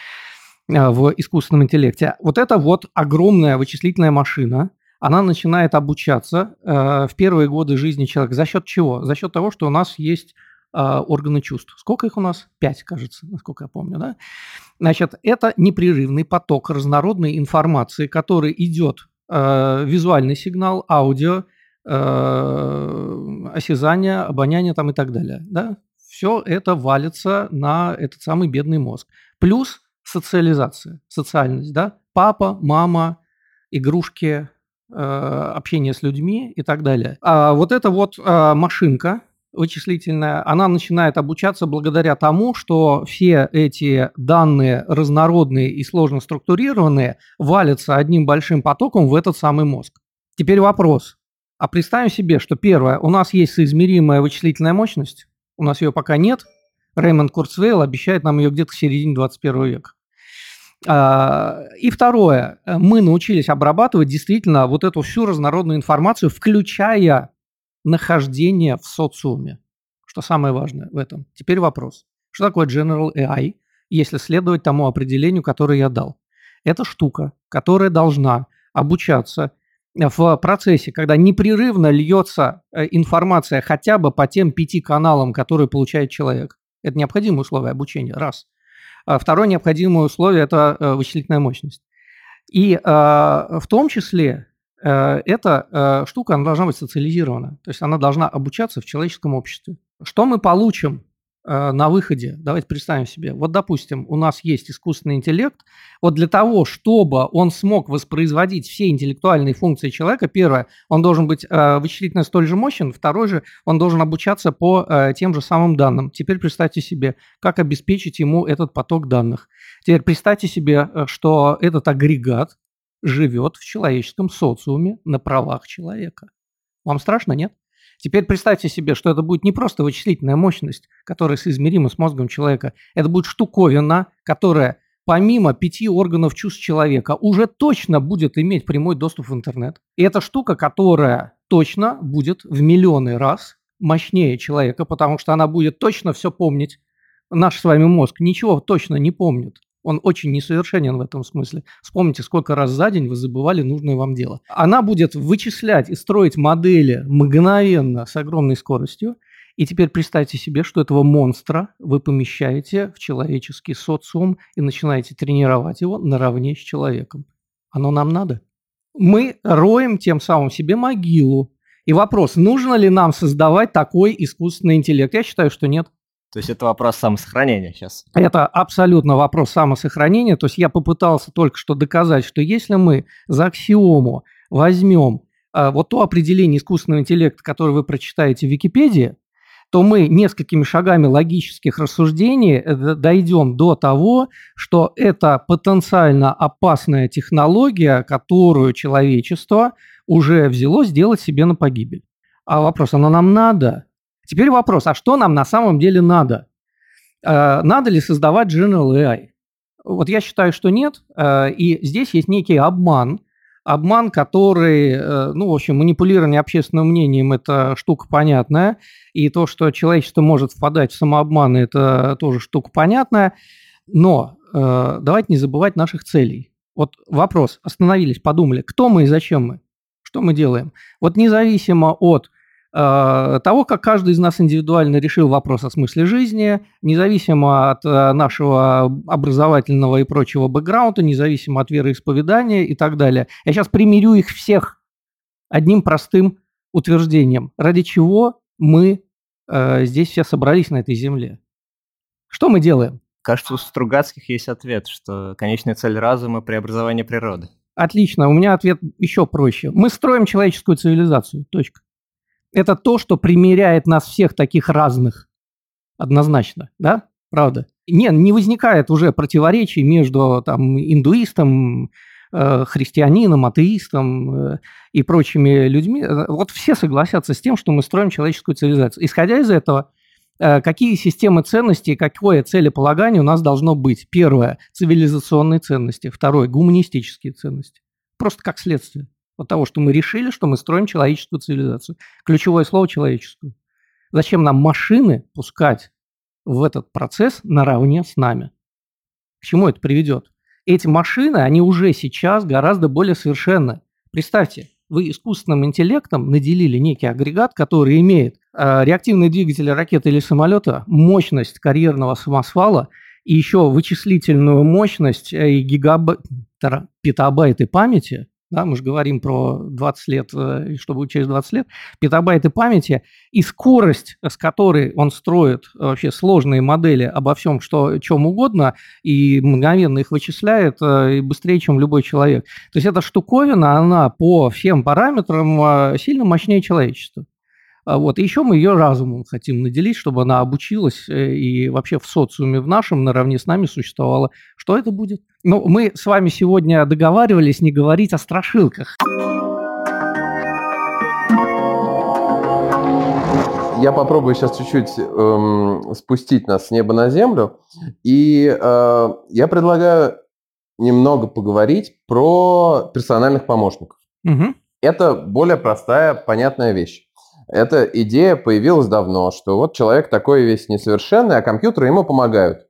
э, в искусственном интеллекте. Вот это вот огромная вычислительная машина, она начинает обучаться в первые годы жизни человека. За счет чего? За счет того, что у нас есть органы чувств. Сколько их у нас? Пять, кажется, насколько я помню, да? Значит, это непрерывный поток разнородной информации, который идет визуальный сигнал, аудио, Э, осязание, обоняние там и так далее. Да? Все это валится на этот самый бедный мозг. Плюс социализация, социальность. Да? Папа, мама, игрушки, э, общение с людьми и так далее. А вот эта вот э, машинка вычислительная, она начинает обучаться благодаря тому, что все эти данные разнородные и сложно структурированные валятся одним большим потоком в этот самый мозг. Теперь вопрос. А представим себе, что первое, у нас есть соизмеримая вычислительная мощность, у нас ее пока нет. Рэймонд Курцвейл обещает нам ее где-то в середине 21 века. А, и второе, мы научились обрабатывать действительно вот эту всю разнородную информацию, включая нахождение в социуме. Что самое важное в этом. Теперь вопрос. Что такое General AI, если следовать тому определению, которое я дал? Это штука, которая должна обучаться в процессе, когда непрерывно льется э, информация хотя бы по тем пяти каналам, которые получает человек. Это необходимое условие обучения, раз. А второе необходимое условие – это э, вычислительная мощность. И э, в том числе эта штука она должна быть социализирована, то есть она должна обучаться в человеческом обществе. Что мы получим Э, на выходе, давайте представим себе, вот допустим, у нас есть искусственный интеллект, вот для того, чтобы он смог воспроизводить все интеллектуальные функции человека, первое, он должен быть э, вычислительно столь же мощен, второй же, он должен обучаться по э, тем же самым данным. Теперь представьте себе, как обеспечить ему этот поток данных. Теперь представьте себе, э, что этот агрегат живет в человеческом социуме на правах человека. Вам страшно, нет? Теперь представьте себе, что это будет не просто вычислительная мощность, которая соизмерима с мозгом человека, это будет штуковина, которая помимо пяти органов чувств человека уже точно будет иметь прямой доступ в интернет. И это штука, которая точно будет в миллионы раз мощнее человека, потому что она будет точно все помнить. Наш с вами мозг ничего точно не помнит. Он очень несовершенен в этом смысле. Вспомните, сколько раз за день вы забывали нужное вам дело. Она будет вычислять и строить модели мгновенно с огромной скоростью. И теперь представьте себе, что этого монстра вы помещаете в человеческий социум и начинаете тренировать его наравне с человеком. Оно нам надо. Мы роем тем самым себе могилу. И вопрос, нужно ли нам создавать такой искусственный интеллект? Я считаю, что нет. То есть это вопрос самосохранения сейчас? Это абсолютно вопрос самосохранения. То есть я попытался только что доказать, что если мы за аксиому возьмем э, вот то определение искусственного интеллекта, которое вы прочитаете в Википедии, то мы несколькими шагами логических рассуждений э, дойдем до того, что это потенциально опасная технология, которую человечество уже взяло сделать себе на погибель. А вопрос, оно нам надо? Теперь вопрос, а что нам на самом деле надо? Э, надо ли создавать General AI? Вот я считаю, что нет. Э, и здесь есть некий обман. Обман, который, э, ну, в общем, манипулирование общественным мнением – это штука понятная. И то, что человечество может впадать в самообман, это тоже штука понятная. Но давайте не забывать наших целей. Вот вопрос. Остановились, подумали, кто мы и зачем мы? Что мы делаем? Вот независимо от того, как каждый из нас индивидуально решил вопрос о смысле жизни, независимо от э, нашего образовательного и прочего бэкграунда, независимо от вероисповедания и так далее. Я сейчас примирю их всех одним простым утверждением, ради чего мы э, здесь все собрались на этой земле. Что мы делаем? Кажется, у Стругацких есть ответ, что конечная цель разума – преобразование природы. Отлично, у меня ответ еще проще. Мы строим человеческую цивилизацию, точка. Это то, что примеряет нас всех таких разных, однозначно, да? Правда? Не, не возникает уже противоречий между там, индуистом, э, христианином, атеистом э, и прочими людьми. Вот все согласятся с тем, что мы строим человеческую цивилизацию. Исходя из этого, Э, какие системы ценностей, какое целеполагание у нас должно быть. Первое – цивилизационные ценности. Второе – гуманистические ценности. Просто как следствие от того, что мы решили, что мы строим человеческую цивилизацию. Ключевое слово – человеческую. Зачем нам машины пускать в этот процесс наравне с нами? К чему это приведет? Эти машины, они уже сейчас гораздо более совершенны. Представьте, вы искусственным интеллектом наделили некий агрегат, который имеет э, реактивные двигатели ракеты или самолета, мощность карьерного самосвала и еще вычислительную мощность э, и гигабайт, петабайты памяти, да, мы же говорим про 20 лет, э, что будет через 20 лет, петабайты памяти и скорость, с которой он строит вообще сложные модели обо всем, что, чем угодно, и мгновенно их вычисляет э, быстрее, чем любой человек. То есть эта штуковина, она по всем параметрам э, сильно мощнее человечества. А вот. И еще мы ее разумом хотим наделить, чтобы она обучилась и вообще в социуме в нашем наравне с нами существовала. Что это будет? Ну, мы с вами сегодня договаривались не говорить о страшилках. Я попробую сейчас чуть-чуть эм, спустить нас с неба на землю. И э, я предлагаю немного поговорить про персональных помощников. Угу. Это более простая, понятная вещь. Эта идея появилась давно, что вот человек такой весь несовершенный, а компьютеры ему помогают.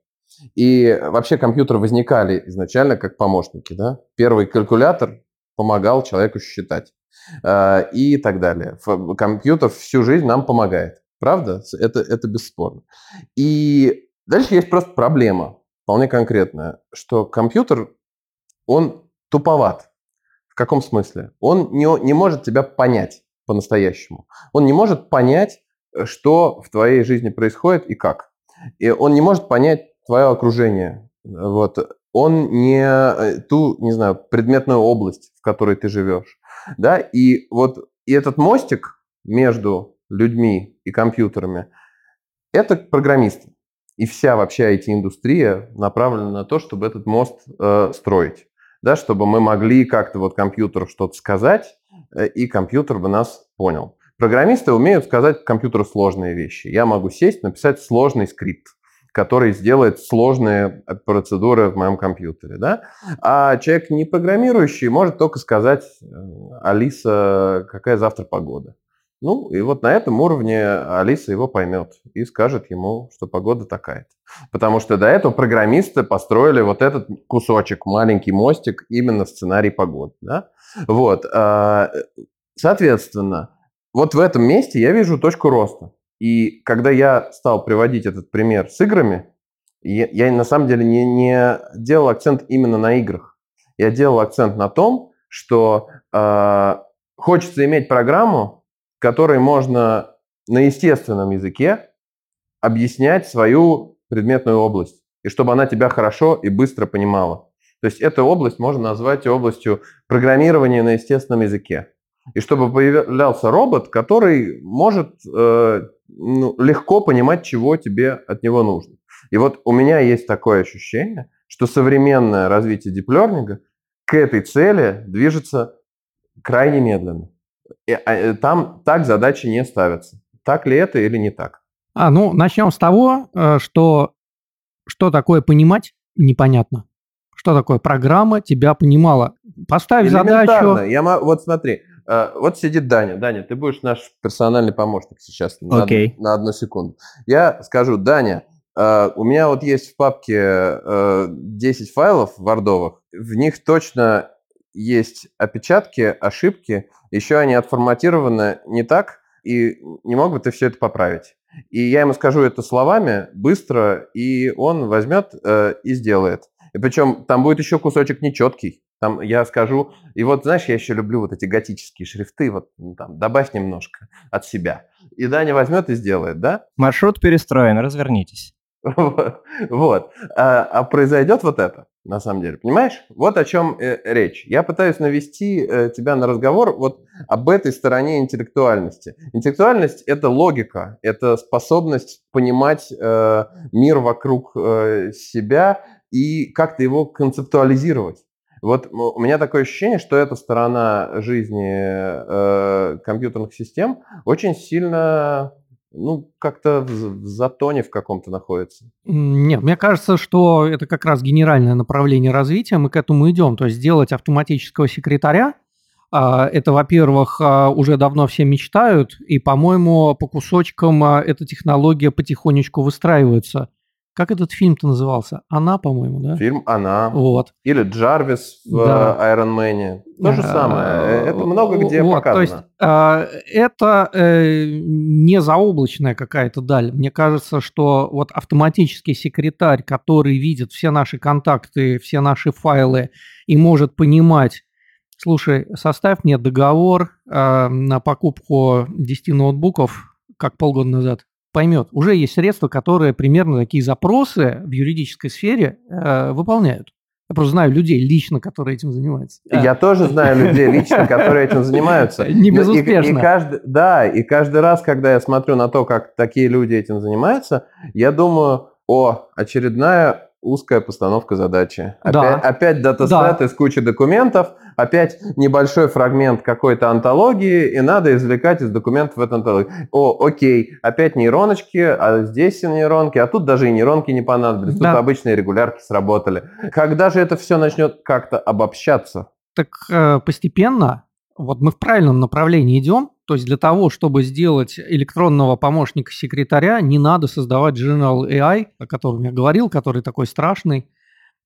И вообще компьютеры возникали изначально как помощники. Да? Первый калькулятор помогал человеку считать э, и так далее. Компьютер всю жизнь нам помогает. Правда? Это, это бесспорно. И дальше есть просто проблема, вполне конкретная, что компьютер, он туповат. В каком смысле? Он не, не может тебя понять по-настоящему. Он не может понять, что в твоей жизни происходит и как. И он не может понять твое окружение. Вот. Он не э, ту, не знаю, предметную область, в которой ты живешь. Да? И вот и этот мостик между людьми и компьютерами – это программисты. И вся вообще IT-индустрия направлена на то, чтобы этот мост э, строить. Да, чтобы мы могли как-то вот компьютеру что-то сказать, э, и компьютер бы нас понял. Программисты умеют сказать компьютеру сложные вещи. Я могу сесть, написать сложный скрипт который сделает сложные процедуры в моем компьютере. Да? А человек не программирующий может только сказать, э, Алиса, какая завтра погода. Ну, и вот на этом уровне Алиса его поймет и скажет ему, что погода такая. Потому что до этого программисты построили вот этот кусочек, маленький мостик, именно сценарий погоды. Да? Вот. А, соответственно, вот в этом месте я вижу точку роста. И когда я стал приводить этот пример с играми, я, я на самом деле не, не делал акцент именно на играх. Я делал акцент на том, что э, хочется иметь программу, которой можно на естественном языке объяснять свою предметную область, и чтобы она тебя хорошо и быстро понимала. То есть эту область можно назвать областью программирования на естественном языке. И чтобы появлялся робот, который может э, ну, легко понимать, чего тебе от него нужно. И вот у меня есть такое ощущение, что современное развитие диплернинга к этой цели движется крайне медленно. А, э, там так задачи не ставятся. Так ли это или не так? А, ну, начнем с того, э, что что такое понимать, непонятно. Что такое программа тебя понимала? Поставь задачу. Я, вот смотри, а, вот сидит Даня. Даня, ты будешь наш персональный помощник сейчас okay. на, на одну секунду. Я скажу, Даня, у меня вот есть в папке 10 а, файлов вардовых. В них точно есть опечатки, ошибки. Еще они отформатированы не так, и не мог бы ты все это поправить. И я ему скажу это словами быстро, и он возьмет э, и сделает. И причем там будет еще кусочек нечеткий. Там я скажу, и вот знаешь, я еще люблю вот эти готические шрифты, вот ну, там добавь немножко от себя. И Даня возьмет и сделает, да? Маршрут перестроен, развернитесь. Вот. А, а произойдет вот это, на самом деле. Понимаешь? Вот о чем э, речь. Я пытаюсь навести э, тебя на разговор вот об этой стороне интеллектуальности. Интеллектуальность – это логика, это способность понимать э, мир вокруг э, себя и как-то его концептуализировать. Вот у меня такое ощущение, что эта сторона жизни э, компьютерных систем очень сильно ну, как-то в, в затоне в каком-то находится. Нет, мне кажется, что это как раз генеральное направление развития, мы к этому идем. То есть сделать автоматического секретаря, а, это, во-первых, а, уже давно все мечтают, и, по-моему, по кусочкам а, эта технология потихонечку выстраивается. Как этот фильм-то назывался? Она, по-моему, да? Фильм «Она». Вот. Или Джарвис в да. Iron Man. То же самое. Это много где вот, показано. То есть это э, не заоблачная какая-то даль. Мне кажется, что вот автоматический секретарь, который видит все наши контакты, все наши файлы и может понимать, слушай, составь мне договор на покупку 10 ноутбуков, как полгода назад поймет, уже есть средства, которые примерно такие запросы в юридической сфере э, выполняют. Я просто знаю людей лично, которые этим занимаются. Я тоже знаю людей лично, которые этим занимаются. Не безуспешно. И, и каждый, да, и каждый раз, когда я смотрю на то, как такие люди этим занимаются, я думаю, о, очередная узкая постановка задачи. Опять, да. опять датасет да. из кучи документов, опять небольшой фрагмент какой-то антологии, и надо извлекать из документов эту антологию. О, окей, опять нейроночки, а здесь нейронки, а тут даже и нейронки не понадобились, да. тут обычные регулярки сработали. Когда же это все начнет как-то обобщаться? Так э, постепенно, вот мы в правильном направлении идем, то есть для того, чтобы сделать электронного помощника секретаря, не надо создавать General AI, о котором я говорил, который такой страшный.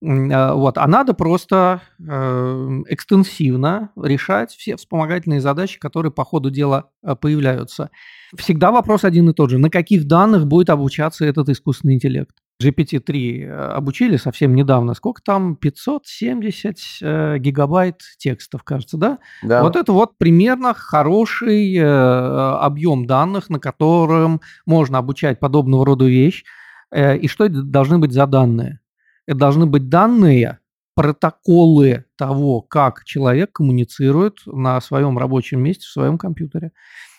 Э, вот, а надо просто э, экстенсивно решать все вспомогательные задачи, которые по ходу дела э, появляются. Всегда вопрос один и тот же. На каких данных будет обучаться этот искусственный интеллект? GPT-3 обучили совсем недавно. Сколько там? 570 э, гигабайт текстов, кажется, да? Да. Вот это вот примерно хороший э, объем данных, на котором можно обучать подобного рода вещь. Э, и что это должны быть за данные? Это должны быть данные, протоколы того, как человек коммуницирует на своем рабочем месте, в своем компьютере.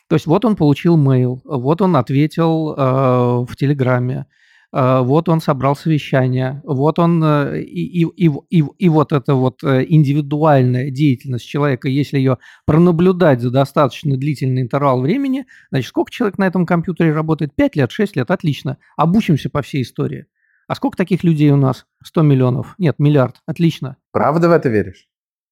То есть вот он получил mail, вот он ответил э, в Телеграме, э, вот он собрал совещание, вот он э, и, и, и, и, и вот эта вот э, индивидуальная деятельность человека, если ее пронаблюдать за достаточно длительный интервал времени, значит, сколько человек на этом компьютере работает? 5 лет, 6 лет, отлично. Обучимся по всей истории. А сколько таких людей у нас? 100 миллионов. Нет, миллиард. Отлично. Правда в это веришь?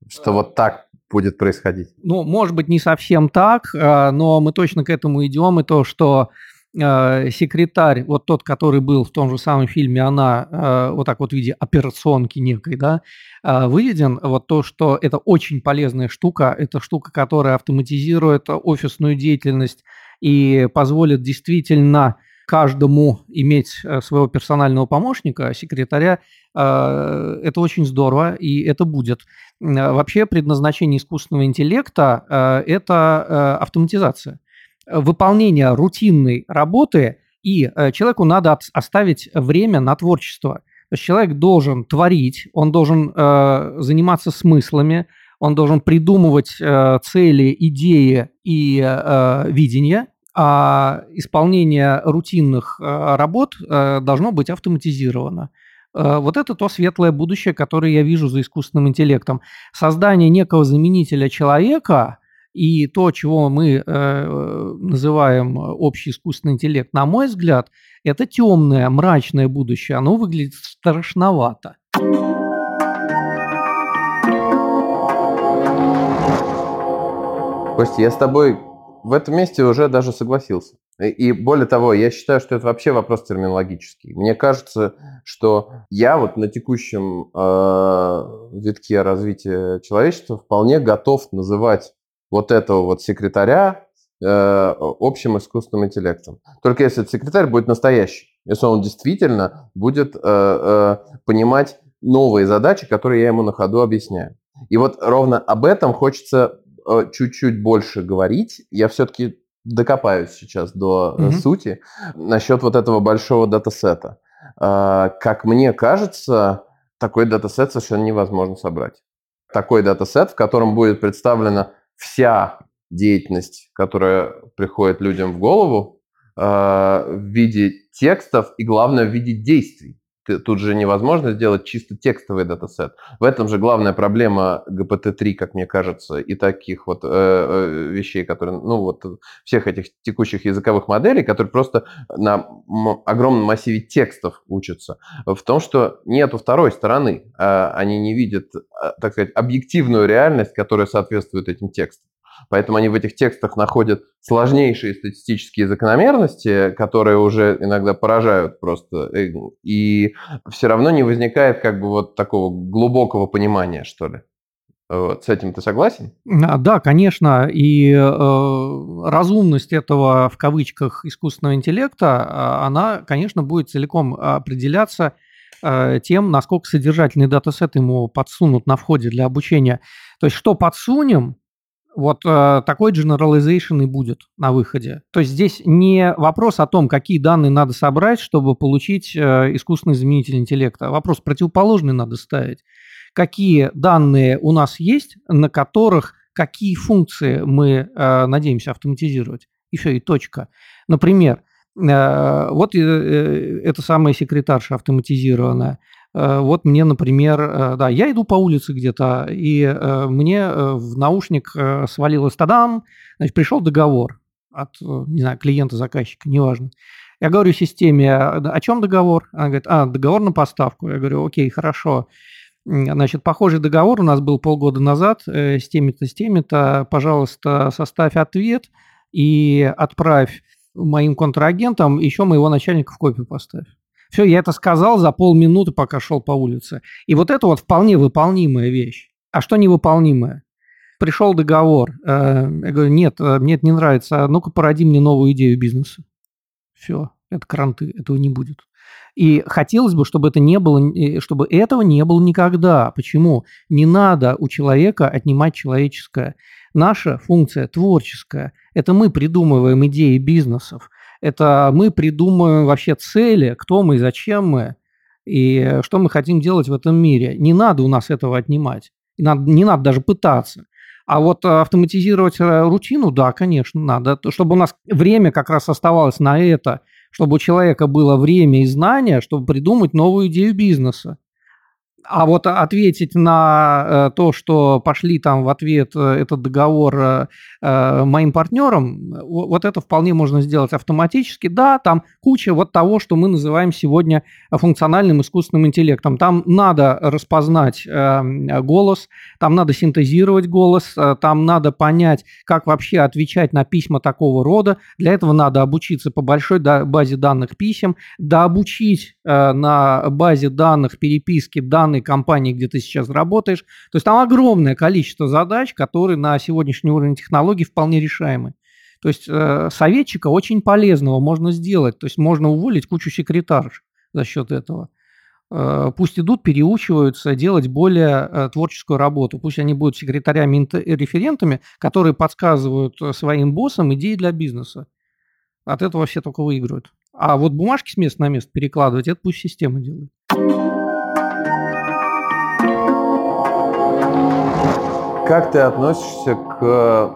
Что вот так будет происходить? Ну, может быть, не совсем так, но мы точно к этому идем. И то, что а, секретарь, вот тот, который был в том же самом фильме, она а, вот так вот в виде операционки некой, да, выведен, вот то, что это очень полезная штука, это штука, которая автоматизирует офисную деятельность и позволит действительно каждому иметь э, своего персонального помощника, секретаря, э, это очень здорово, и это будет. Э, вообще предназначение искусственного интеллекта – это автоматизация. Выполнение рутинной работы, и человеку надо оставить время на творчество. То есть человек должен творить, он должен заниматься смыслами, он должен придумывать цели, идеи и видения – а исполнение рутинных э, работ э, должно быть автоматизировано. Э, вот это то светлое будущее, которое я вижу за искусственным интеллектом. Создание некого заменителя человека и то, чего мы называем общий искусственный интеллект, на мой взгляд, это темное, мрачное будущее. Оно выглядит страшновато. Костя, я с тобой в этом месте уже даже согласился. И более того, я считаю, что это вообще вопрос терминологический. Мне кажется, что я вот на текущем э, витке развития человечества вполне готов называть вот этого вот секретаря э, общим искусственным интеллектом. Только если этот секретарь будет настоящий, если он действительно будет э, э, понимать новые задачи, которые я ему на ходу объясняю. И вот ровно об этом хочется Э, чуть-чуть больше говорить. Я все-таки докопаюсь сейчас до mm-hmm. сути насчет вот этого большого датасета. как мне кажется, такой датасет совершенно невозможно собрать. Такой датасет, в котором будет представлена вся деятельность, которая приходит людям в голову в виде текстов и, главное, в виде действий тут же невозможно сделать чисто текстовый датасет. В этом же главная проблема GPT-3, как мне кажется, и таких вот э, э вещей, которые, ну вот всех этих текущих языковых моделей, которые просто на огромном массиве текстов учатся, в том, что нету второй стороны. А они не видят, а, так сказать, объективную реальность, которая соответствует этим текстам. Поэтому они в этих текстах находят сложнейшие статистические закономерности, которые уже иногда поражают просто. Э, и все равно не возникает как бы вот такого глубокого понимания, что ли. Вот. С этим ты согласен? Да, конечно. И э, разумность этого, в кавычках, искусственного интеллекта, а, она, конечно, будет целиком определяться э, тем, насколько содержательный датасет ему подсунут на входе для обучения. То есть, что подсунем, вот э, такой generalization и будет на выходе. То есть здесь не вопрос о том, какие данные надо собрать, чтобы получить э, искусственный заменитель интеллекта. Вопрос противоположный надо ставить. Какие данные у нас есть, на которых какие функции мы э, надеемся автоматизировать. И все, и точка. Например, э, вот э, э, эта самая секретарша автоматизированная – вот мне, например, э, да, я иду по улице где-то, и э, мне в наушник свалилось тадам, значит, пришел договор от, не знаю, клиента, заказчика, неважно. Я говорю системе, о чем договор? Она говорит, а, договор на поставку. Я говорю, окей, хорошо. Значит, похожий договор у нас был полгода назад с теми-то, с теми-то. Пожалуйста, составь ответ и отправь моим контрагентам, еще моего начальника в копию поставь. Все, я это сказал за полминуты, пока шел по улице. И вот это вот вполне выполнимая вещь. А что невыполнимое? Пришел договор. Э, я говорю, нет, э, мне это не нравится. Ну-ка, породи мне новую идею бизнеса. Все, это кранты, этого не будет. И хотелось бы, чтобы это не было, э, чтобы этого не было никогда. Почему? Не надо у человека отнимать человеческое. Наша функция творческая. Это мы придумываем идеи бизнесов. Это мы придумываем вообще цели, кто мы, зачем мы и что мы хотим делать в этом мире. Не надо у нас этого отнимать. Не надо, не надо даже пытаться. А вот автоматизировать э, рутину, да, конечно, надо. Чтобы у нас время как раз оставалось на это, чтобы у человека было время и знания, чтобы придумать новую идею бизнеса. А вот ответить на э, то, что пошли там в ответ э, этот договор э, моим партнерам, вот это вполне можно сделать автоматически. Да, там куча вот того, что мы называем сегодня функциональным искусственным интеллектом. Там надо распознать голос, там надо синтезировать голос, там надо понять, как вообще отвечать на письма такого рода. Для этого надо обучиться по большой базе данных писем, да обучить на базе данных переписки данные данной компании, где ты сейчас работаешь. То есть там огромное количество задач, которые на сегодняшний уровень технологий вполне решаемы. То есть э, советчика очень полезного можно сделать. То есть можно уволить кучу секретарш за счет этого. Э, пусть идут, переучиваются делать более э, творческую работу. Пусть они будут секретарями-референтами, которые подсказывают э, своим боссам идеи для бизнеса. От этого все только выигрывают. А вот бумажки с места на место перекладывать, это пусть система делает. Как ты относишься к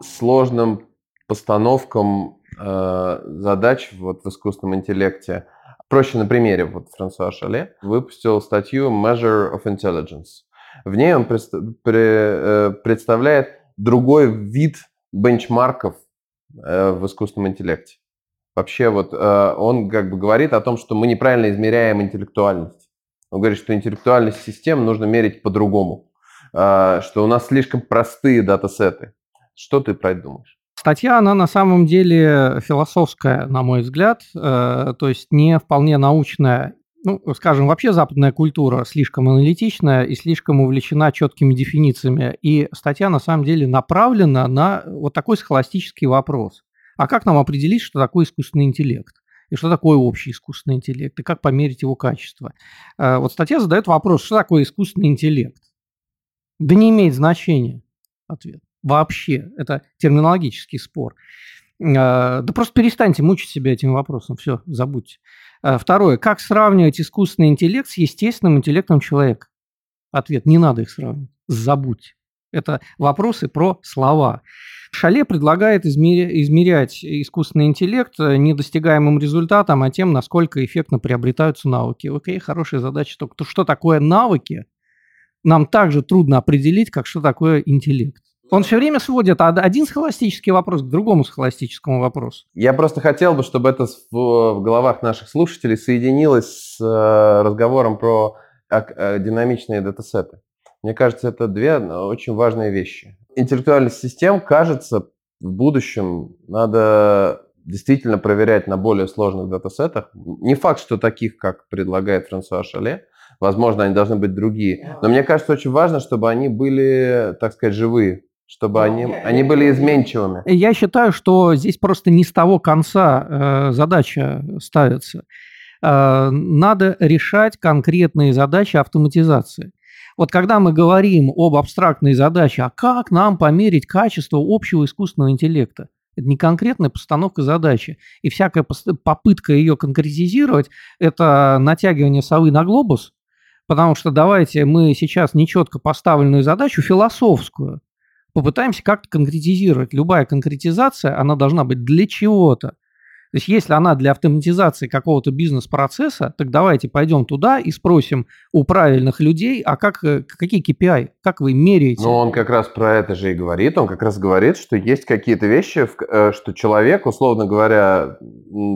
сложным постановкам э, задач вот в искусственном интеллекте? Проще на примере. Вот Франсуа Шале выпустил статью Measure of Intelligence. В ней он пред, при, э, представляет другой вид бенчмарков э, в искусственном интеллекте. Вообще вот э, он как бы говорит о том, что мы неправильно измеряем интеллектуальность. Он говорит, что интеллектуальность систем нужно мерить по-другому. А, что у нас слишком простые датасеты. Что ты про это думаешь? Статья, она на самом деле философская, на мой взгляд, э, то есть не вполне научная. Ну, скажем, вообще западная культура слишком аналитичная и слишком увлечена четкими дефинициями. И статья на самом деле направлена на вот такой схоластический вопрос. А как нам определить, что такое искусственный интеллект? И что такое общий искусственный интеллект? И как померить его качество? Э, вот статья задает вопрос, что такое искусственный интеллект? Да не имеет значения ответ. Вообще. Это терминологический спор. Да просто перестаньте мучить себя этим вопросом. Все, забудьте. Второе. Как сравнивать искусственный интеллект с естественным интеллектом человека? Ответ. Не надо их сравнивать. Забудьте. Это вопросы про слова. Шале предлагает измерять искусственный интеллект э, не достигаемым результатом, а тем, насколько эффектно приобретаются навыки. Окей, хорошая задача. Только что такое навыки, нам также трудно определить, как что такое интеллект. Он все время сводит один схоластический вопрос к другому схоластическому вопросу. Я просто хотел бы, чтобы это в головах наших слушателей соединилось с э, разговором про э, динамичные датасеты. Мне кажется, это две очень важные вещи интеллектуальных систем, кажется, в будущем надо действительно проверять на более сложных датасетах. Не факт, что таких, как предлагает Франсуа Шале. Возможно, они должны быть другие. Но мне кажется, очень важно, чтобы они были, так сказать, живые чтобы ну, они, они были изменчивыми. Я считаю, что здесь просто не с того конца э, задача ставится. Э, надо решать конкретные задачи автоматизации. Вот когда мы говорим об абстрактной задаче, а как нам померить качество общего искусственного интеллекта? Это не конкретная постановка задачи. И всякая попытка ее конкретизировать – это натягивание совы на глобус, потому что давайте мы сейчас нечетко поставленную задачу, философскую, попытаемся как-то конкретизировать. Любая конкретизация, она должна быть для чего-то. То есть если она для автоматизации какого-то бизнес-процесса, так давайте пойдем туда и спросим у правильных людей, а как, э, какие KPI, как вы меряете? Ну, он как раз про это же и говорит. Он как раз говорит, что есть какие-то вещи, э, что человек, условно говоря,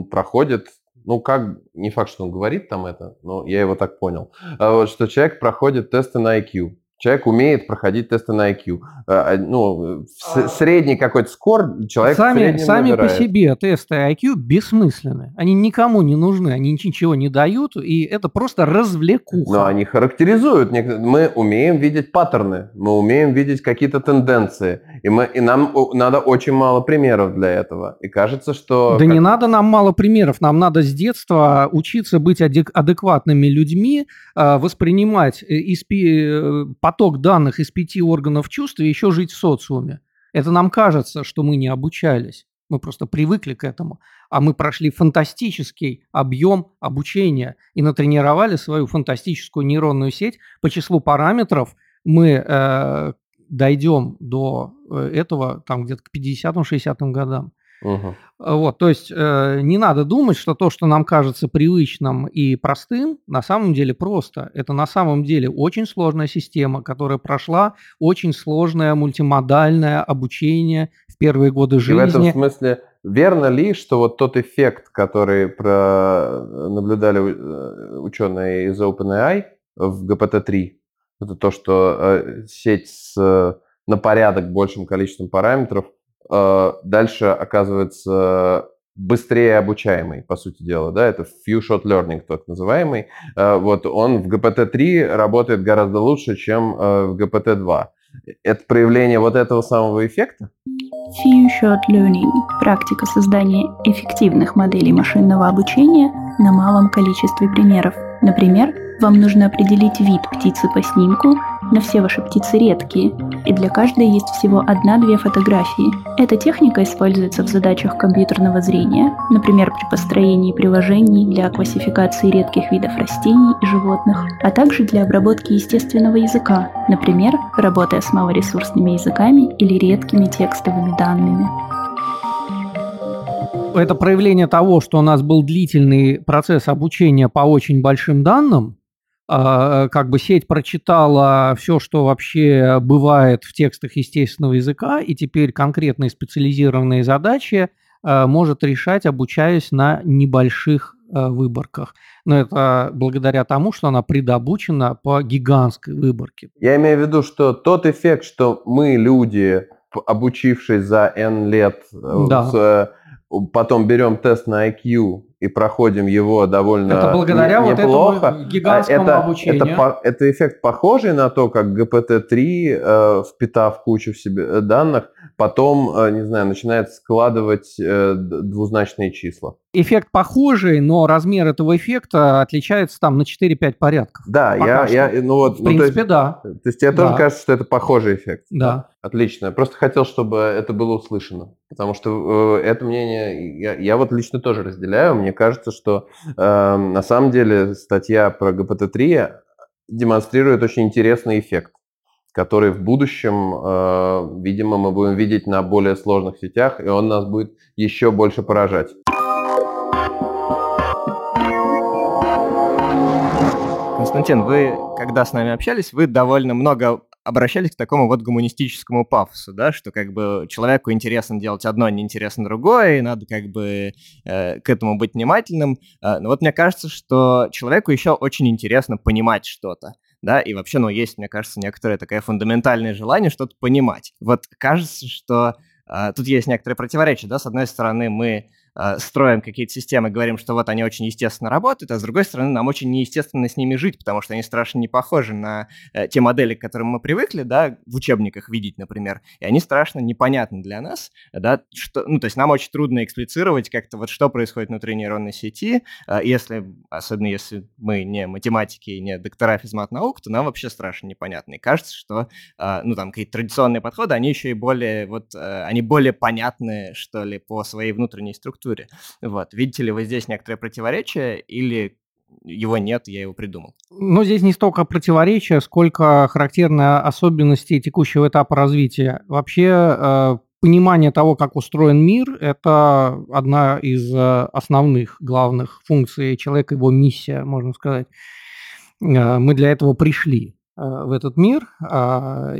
проходит ну, как, не факт, что он говорит там это, но я его так понял, а что человек проходит тесты на IQ. Человек умеет проходить тесты на IQ. А, а, ну, а... средний какой-то скор человек сами, сами по себе тесты IQ бессмысленны. Они никому не нужны, они ничего не дают, и это просто развлекуха. Но они характеризуют. Мы умеем видеть паттерны, мы умеем видеть какие-то тенденции, и, мы, и нам надо очень мало примеров для этого. И кажется, что... Да как... не надо нам мало примеров, нам надо с детства учиться быть адекватными людьми, воспринимать э, э, поток данных из пяти органов чувств и еще жить в социуме. Это нам кажется, что мы не обучались. Мы просто привыкли к этому. А мы прошли фантастический объем обучения и натренировали свою фантастическую нейронную сеть по числу параметров. Мы э, дойдем до э, этого там где-то к 50-60 годам. Угу. Вот, то есть э, не надо думать, что то, что нам кажется привычным и простым, на самом деле просто. Это на самом деле очень сложная система, которая прошла очень сложное мультимодальное обучение в первые годы жизни. И в этом смысле верно ли, что вот тот эффект, который про... наблюдали э, ученые из OpenAI в GPT-3, это то, что э, сеть с на порядок большим количеством параметров Э, дальше оказывается быстрее обучаемый, по сути дела, да, это few shot learning, так называемый. Э, вот он в GPT-3 работает гораздо лучше, чем э, в GPT-2. Это проявление вот этого самого эффекта? Few shot learning – практика создания эффективных моделей машинного обучения на малом количестве примеров. Например, вам нужно определить вид птицы по снимку, но все ваши птицы редкие, и для каждой есть всего одна-две фотографии. Эта техника используется в задачах компьютерного зрения, например, при построении приложений для классификации редких видов растений и животных, а также для обработки естественного языка, например, работая с малоресурсными языками или редкими текстовыми данными это проявление того, что у нас был длительный процесс обучения по очень большим данным, как бы сеть прочитала все, что вообще бывает в текстах естественного языка, и теперь конкретные специализированные задачи а, может решать, обучаясь на небольших а, выборках. Но это благодаря тому, что она предобучена по гигантской выборке. Я имею в виду, что тот эффект, что мы, люди, обучившись за N лет, э, да. с, потом берем тест на IQ и проходим его довольно это благодаря не, неплохо. вот этому гигантскому это, обучению. Это, это эффект похожий на то, как GPT-3, э, впитав кучу в себе э, данных, потом, э, не знаю, начинает складывать э, двузначные числа. Эффект похожий, но размер этого эффекта отличается там на 4-5 порядков. Да, я, я, ну вот, в принципе, ну, то есть, да. То есть тебе да. тоже кажется, что это похожий эффект? Да. Отлично. Просто хотел, чтобы это было услышано, потому что э, это мнение я, я вот лично тоже разделяю. Мне кажется, что э, на самом деле статья про ГПТ-3 демонстрирует очень интересный эффект который в будущем, э, видимо, мы будем видеть на более сложных сетях, и он нас будет еще больше поражать. Константин, вы, когда с нами общались, вы довольно много обращались к такому вот гуманистическому пафосу, да, что как бы человеку интересно делать одно, неинтересно другое, и надо как бы э, к этому быть внимательным. Э, но вот мне кажется, что человеку еще очень интересно понимать что-то да, и вообще, ну, есть, мне кажется, некоторое такое фундаментальное желание что-то понимать. Вот кажется, что э, тут есть некоторые противоречия, да, с одной стороны, мы строим какие-то системы, говорим, что вот они очень естественно работают, а с другой стороны, нам очень неестественно с ними жить, потому что они страшно не похожи на э, те модели, к которым мы привыкли, да, в учебниках видеть, например, и они страшно непонятны для нас, да, что, ну, то есть нам очень трудно эксплицировать как-то вот что происходит внутри нейронной сети, э, если, особенно если мы не математики и не доктора физмат-наук, то нам вообще страшно непонятно, и кажется, что, э, ну, там, какие-то традиционные подходы, они еще и более, вот, э, они более понятны, что ли, по своей внутренней структуре, структуре. Вот. Видите ли вы здесь некоторое противоречие или его нет, я его придумал. Ну, здесь не столько противоречия, сколько характерные особенности текущего этапа развития. Вообще, э, понимание того, как устроен мир, это одна из э, основных, главных функций человека, его миссия, можно сказать. Э, мы для этого пришли в этот мир,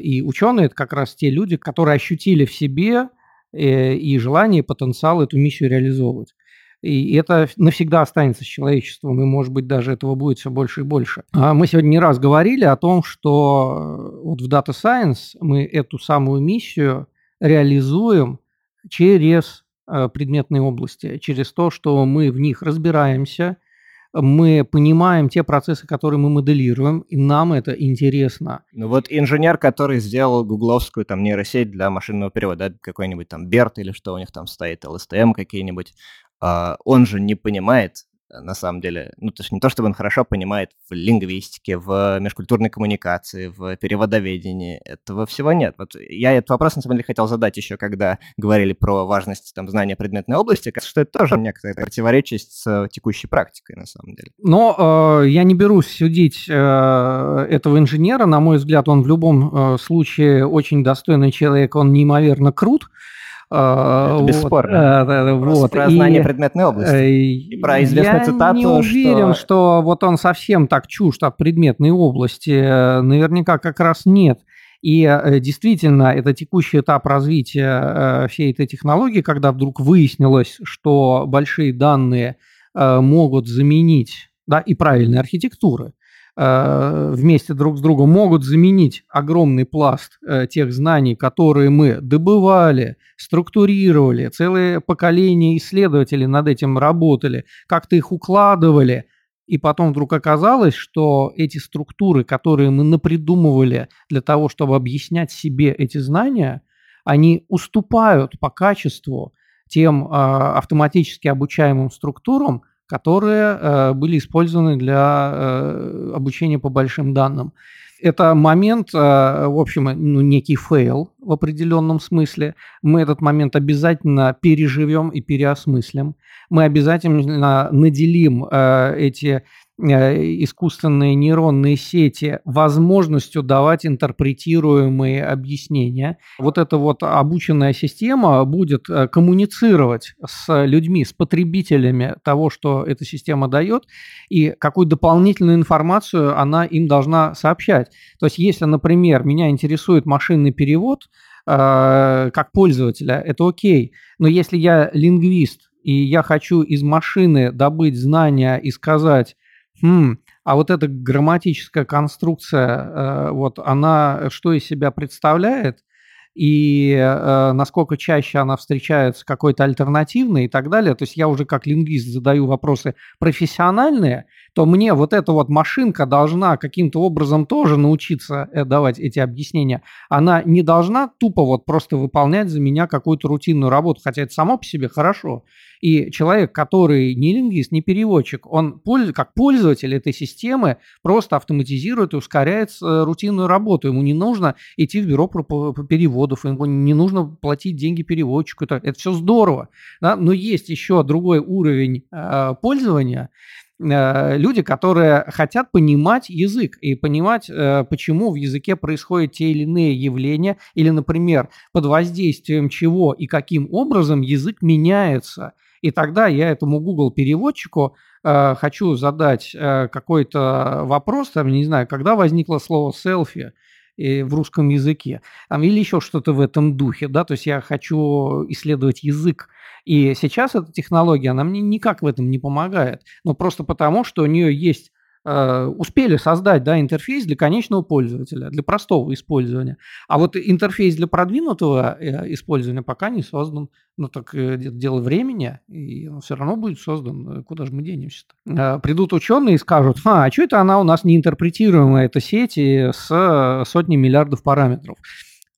и ученые это как раз те люди, которые ощутили в себе и желание, потенциал эту миссию реализовывать. И это навсегда останется с человечеством, и, может быть, даже этого будет все больше и больше. А мы сегодня не раз говорили о том, что э, вот в Data Science мы эту самую миссию реализуем через э, предметные области, через то, что мы в них разбираемся, мы понимаем те процессы, которые мы моделируем, и нам это интересно. Ну вот инженер, который сделал гугловскую там нейросеть для машинного перевода, какой-нибудь там Берт или что у них там стоит, LSTM какие-нибудь, а, он же не понимает, на самом деле. Ну, то есть не то, чтобы он хорошо понимает в лингвистике, в межкультурной коммуникации, в переводоведении. Этого всего нет. Вот я этот вопрос, на самом деле, хотел задать еще, когда говорили про важность там, знания предметной области, что это тоже некоторое противоречие с текущей практикой, на самом деле. Но э, я не берусь судить э, этого инженера. На мой взгляд, он в любом э, случае очень достойный человек, он неимоверно крут. Это бесспорно. Вот, вот. про знание и, предметной области. Э, и про известную я цитату, не уверен, что... что вот он совсем так чужд от предметной области. Наверняка как раз нет. И э, действительно, это текущий этап развития э, всей этой технологии, когда вдруг выяснилось, что большие данные могут заменить да, и правильные архитектуры Э, вместе друг с другом могут заменить огромный пласт э, тех знаний, которые мы добывали, структурировали, целые поколения исследователей над этим работали, как-то их укладывали, и потом вдруг оказалось, что эти структуры, которые мы напридумывали для того, чтобы объяснять себе эти знания, они уступают по качеству тем э, автоматически обучаемым структурам, которые э, были использованы для э, обучения по большим данным. Это момент, э, в общем, ну, некий фейл в определенном смысле. Мы этот момент обязательно переживем и переосмыслим. Мы обязательно наделим э, эти искусственные нейронные сети возможностью давать интерпретируемые объяснения. Вот эта вот обученная система будет э, коммуницировать с людьми, с потребителями того, что эта система дает, и какую дополнительную информацию она им должна сообщать. То есть, если, например, меня интересует машинный перевод, э, как пользователя, это окей. Но если я лингвист, и я хочу из машины добыть знания и сказать, Хм, а вот эта грамматическая конструкция, э, вот она что из себя представляет? и э, насколько чаще она встречается какой-то альтернативной и так далее. То есть я уже как лингвист задаю вопросы профессиональные, то мне вот эта вот машинка должна каким-то образом тоже научиться э, давать эти объяснения. Она не должна тупо вот просто выполнять за меня какую-то рутинную работу, хотя это само по себе хорошо. И человек, который не лингвист, не переводчик, он как пользователь этой системы просто автоматизирует и ускоряет э, рутинную работу. Ему не нужно идти в бюро переводов, ему не нужно платить деньги переводчику. Это, это все здорово. Да? Но есть еще другой уровень э, пользования, люди, которые хотят понимать язык и понимать, э, почему в языке происходят те или иные явления, или, например, под воздействием чего и каким образом язык меняется – и тогда я этому Google переводчику э, хочу задать э, какой-то вопрос, там, не знаю, когда возникло слово селфи э, в русском языке, или еще что-то в этом духе, да, то есть я хочу исследовать язык. И сейчас эта технология, она мне никак в этом не помогает, но просто потому, что у нее есть Э, успели создать да, интерфейс для конечного пользователя, для простого использования. А вот интерфейс для продвинутого э, использования пока не создан. Ну так э, дело времени, и он все равно будет создан. Куда же мы денемся-то? Придут ученые и скажут, а, а что это она у нас не интерпретируемая, эта сеть с сотней миллиардов параметров?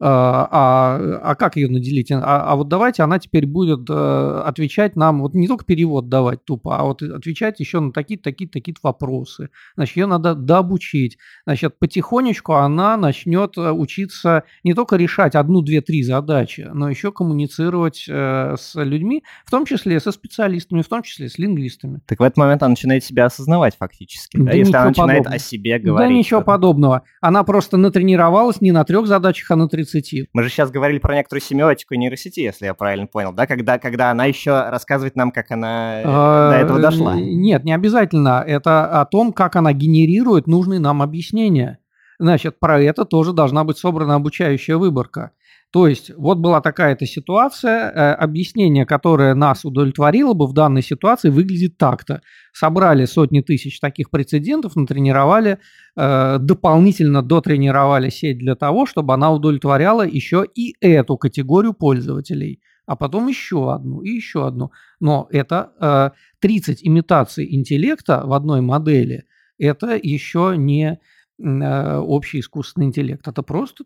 А, а, а как ее наделить? А, а вот давайте она теперь будет э, отвечать нам, вот не только перевод давать тупо, а вот отвечать еще на такие-то, такие-то, такие-то вопросы. Значит, ее надо дообучить. Значит, потихонечку она начнет э, учиться не только решать одну, две, три задачи, но еще коммуницировать э, с людьми, в том числе со специалистами, в том числе с лингвистами. Так в этот момент она начинает себя осознавать фактически, да, да если она начинает подобного. о себе говорить. Да ничего подобного. Она просто натренировалась не на трех задачах, а на 30 30. Мы же сейчас говорили про некоторую семиотику нейросети, если я правильно понял, да? Когда, когда она еще рассказывает нам, как она до этого дошла. Нет, не обязательно. Это о том, как она генерирует нужные нам объяснения. Значит, про это тоже должна быть собрана обучающая выборка. То есть вот была такая-то ситуация, э, объяснение, которое нас удовлетворило бы в данной ситуации, выглядит так-то. Собрали сотни тысяч таких прецедентов, натренировали, э, дополнительно дотренировали сеть для того, чтобы она удовлетворяла еще и эту категорию пользователей а потом еще одну и еще одну. Но это э, 30 имитаций интеллекта в одной модели, это еще не общий искусственный интеллект. Это просто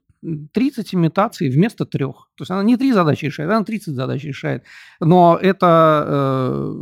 30 имитаций вместо трех. То есть она не три задачи решает, она 30 задач решает. Но это э,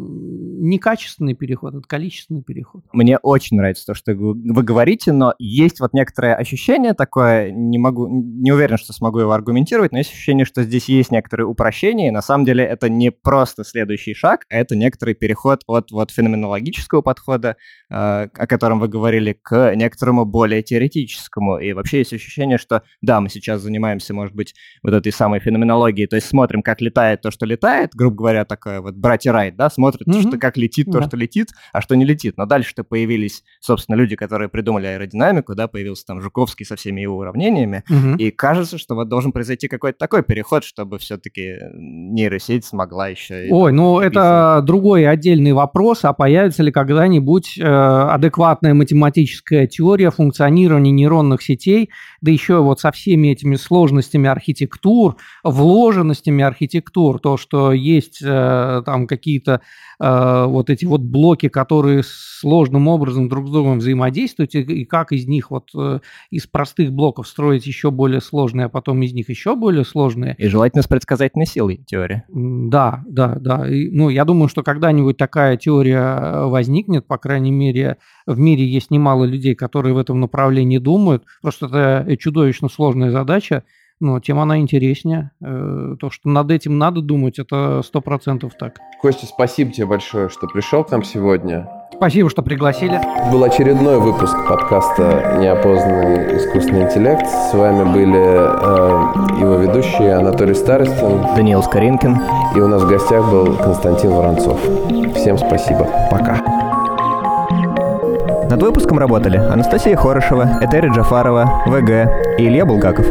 не качественный переход, это количественный переход. Мне очень нравится то, что вы, вы говорите, но есть вот некоторое ощущение такое, не могу, не уверен, что смогу его аргументировать, но есть ощущение, что здесь есть некоторые упрощения, и на самом деле это не просто следующий шаг, а это некоторый переход от вот феноменологического подхода, э, о котором вы говорили, к некоторому более теоретическому. И вообще есть ощущение, что да, мы сейчас занимаемся, может быть, вот этой самой феноменологией, то есть смотрим, как летает то, что летает, грубо говоря, такое вот братья Райт, да, смотрит, mm-hmm. что, как летит то, да. что летит, а что не летит. Но дальше-то появились, собственно, люди, которые придумали аэродинамику, да, появился там Жуковский со всеми его уравнениями, mm-hmm. и кажется, что вот должен произойти какой-то такой переход, чтобы все-таки нейросеть смогла еще... Ой, ну это другой отдельный вопрос, а появится ли когда-нибудь э, адекватная математическая теория функционирования нейронных сетей, да еще вот со всеми всеми этими сложностями архитектур, вложенностями архитектур, то, что есть э, там какие-то э, вот эти вот блоки, которые сложным образом друг с другом взаимодействуют, и, и как из них вот э, из простых блоков строить еще более сложные, а потом из них еще более сложные. И желательно с предсказательной силой теория. Да, да, да. И, ну, я думаю, что когда-нибудь такая теория э, возникнет, по крайней мере, в мире есть немало людей, которые в этом направлении думают. Просто это чудовищно сложная задача, но тем она интереснее. Э, то, что над этим надо думать, это сто процентов так. Костя, спасибо тебе большое, что пришел к нам сегодня. Спасибо, что пригласили. Был очередной выпуск подкаста «Неопознанный искусственный интеллект». С вами были э, его ведущие Анатолий Старостин, Даниил Скоринкин. И у нас в гостях был Константин Воронцов. Всем спасибо. Пока. Над выпуском работали Анастасия Хорошева, Этери Джафарова, ВГ и Илья Булгаков.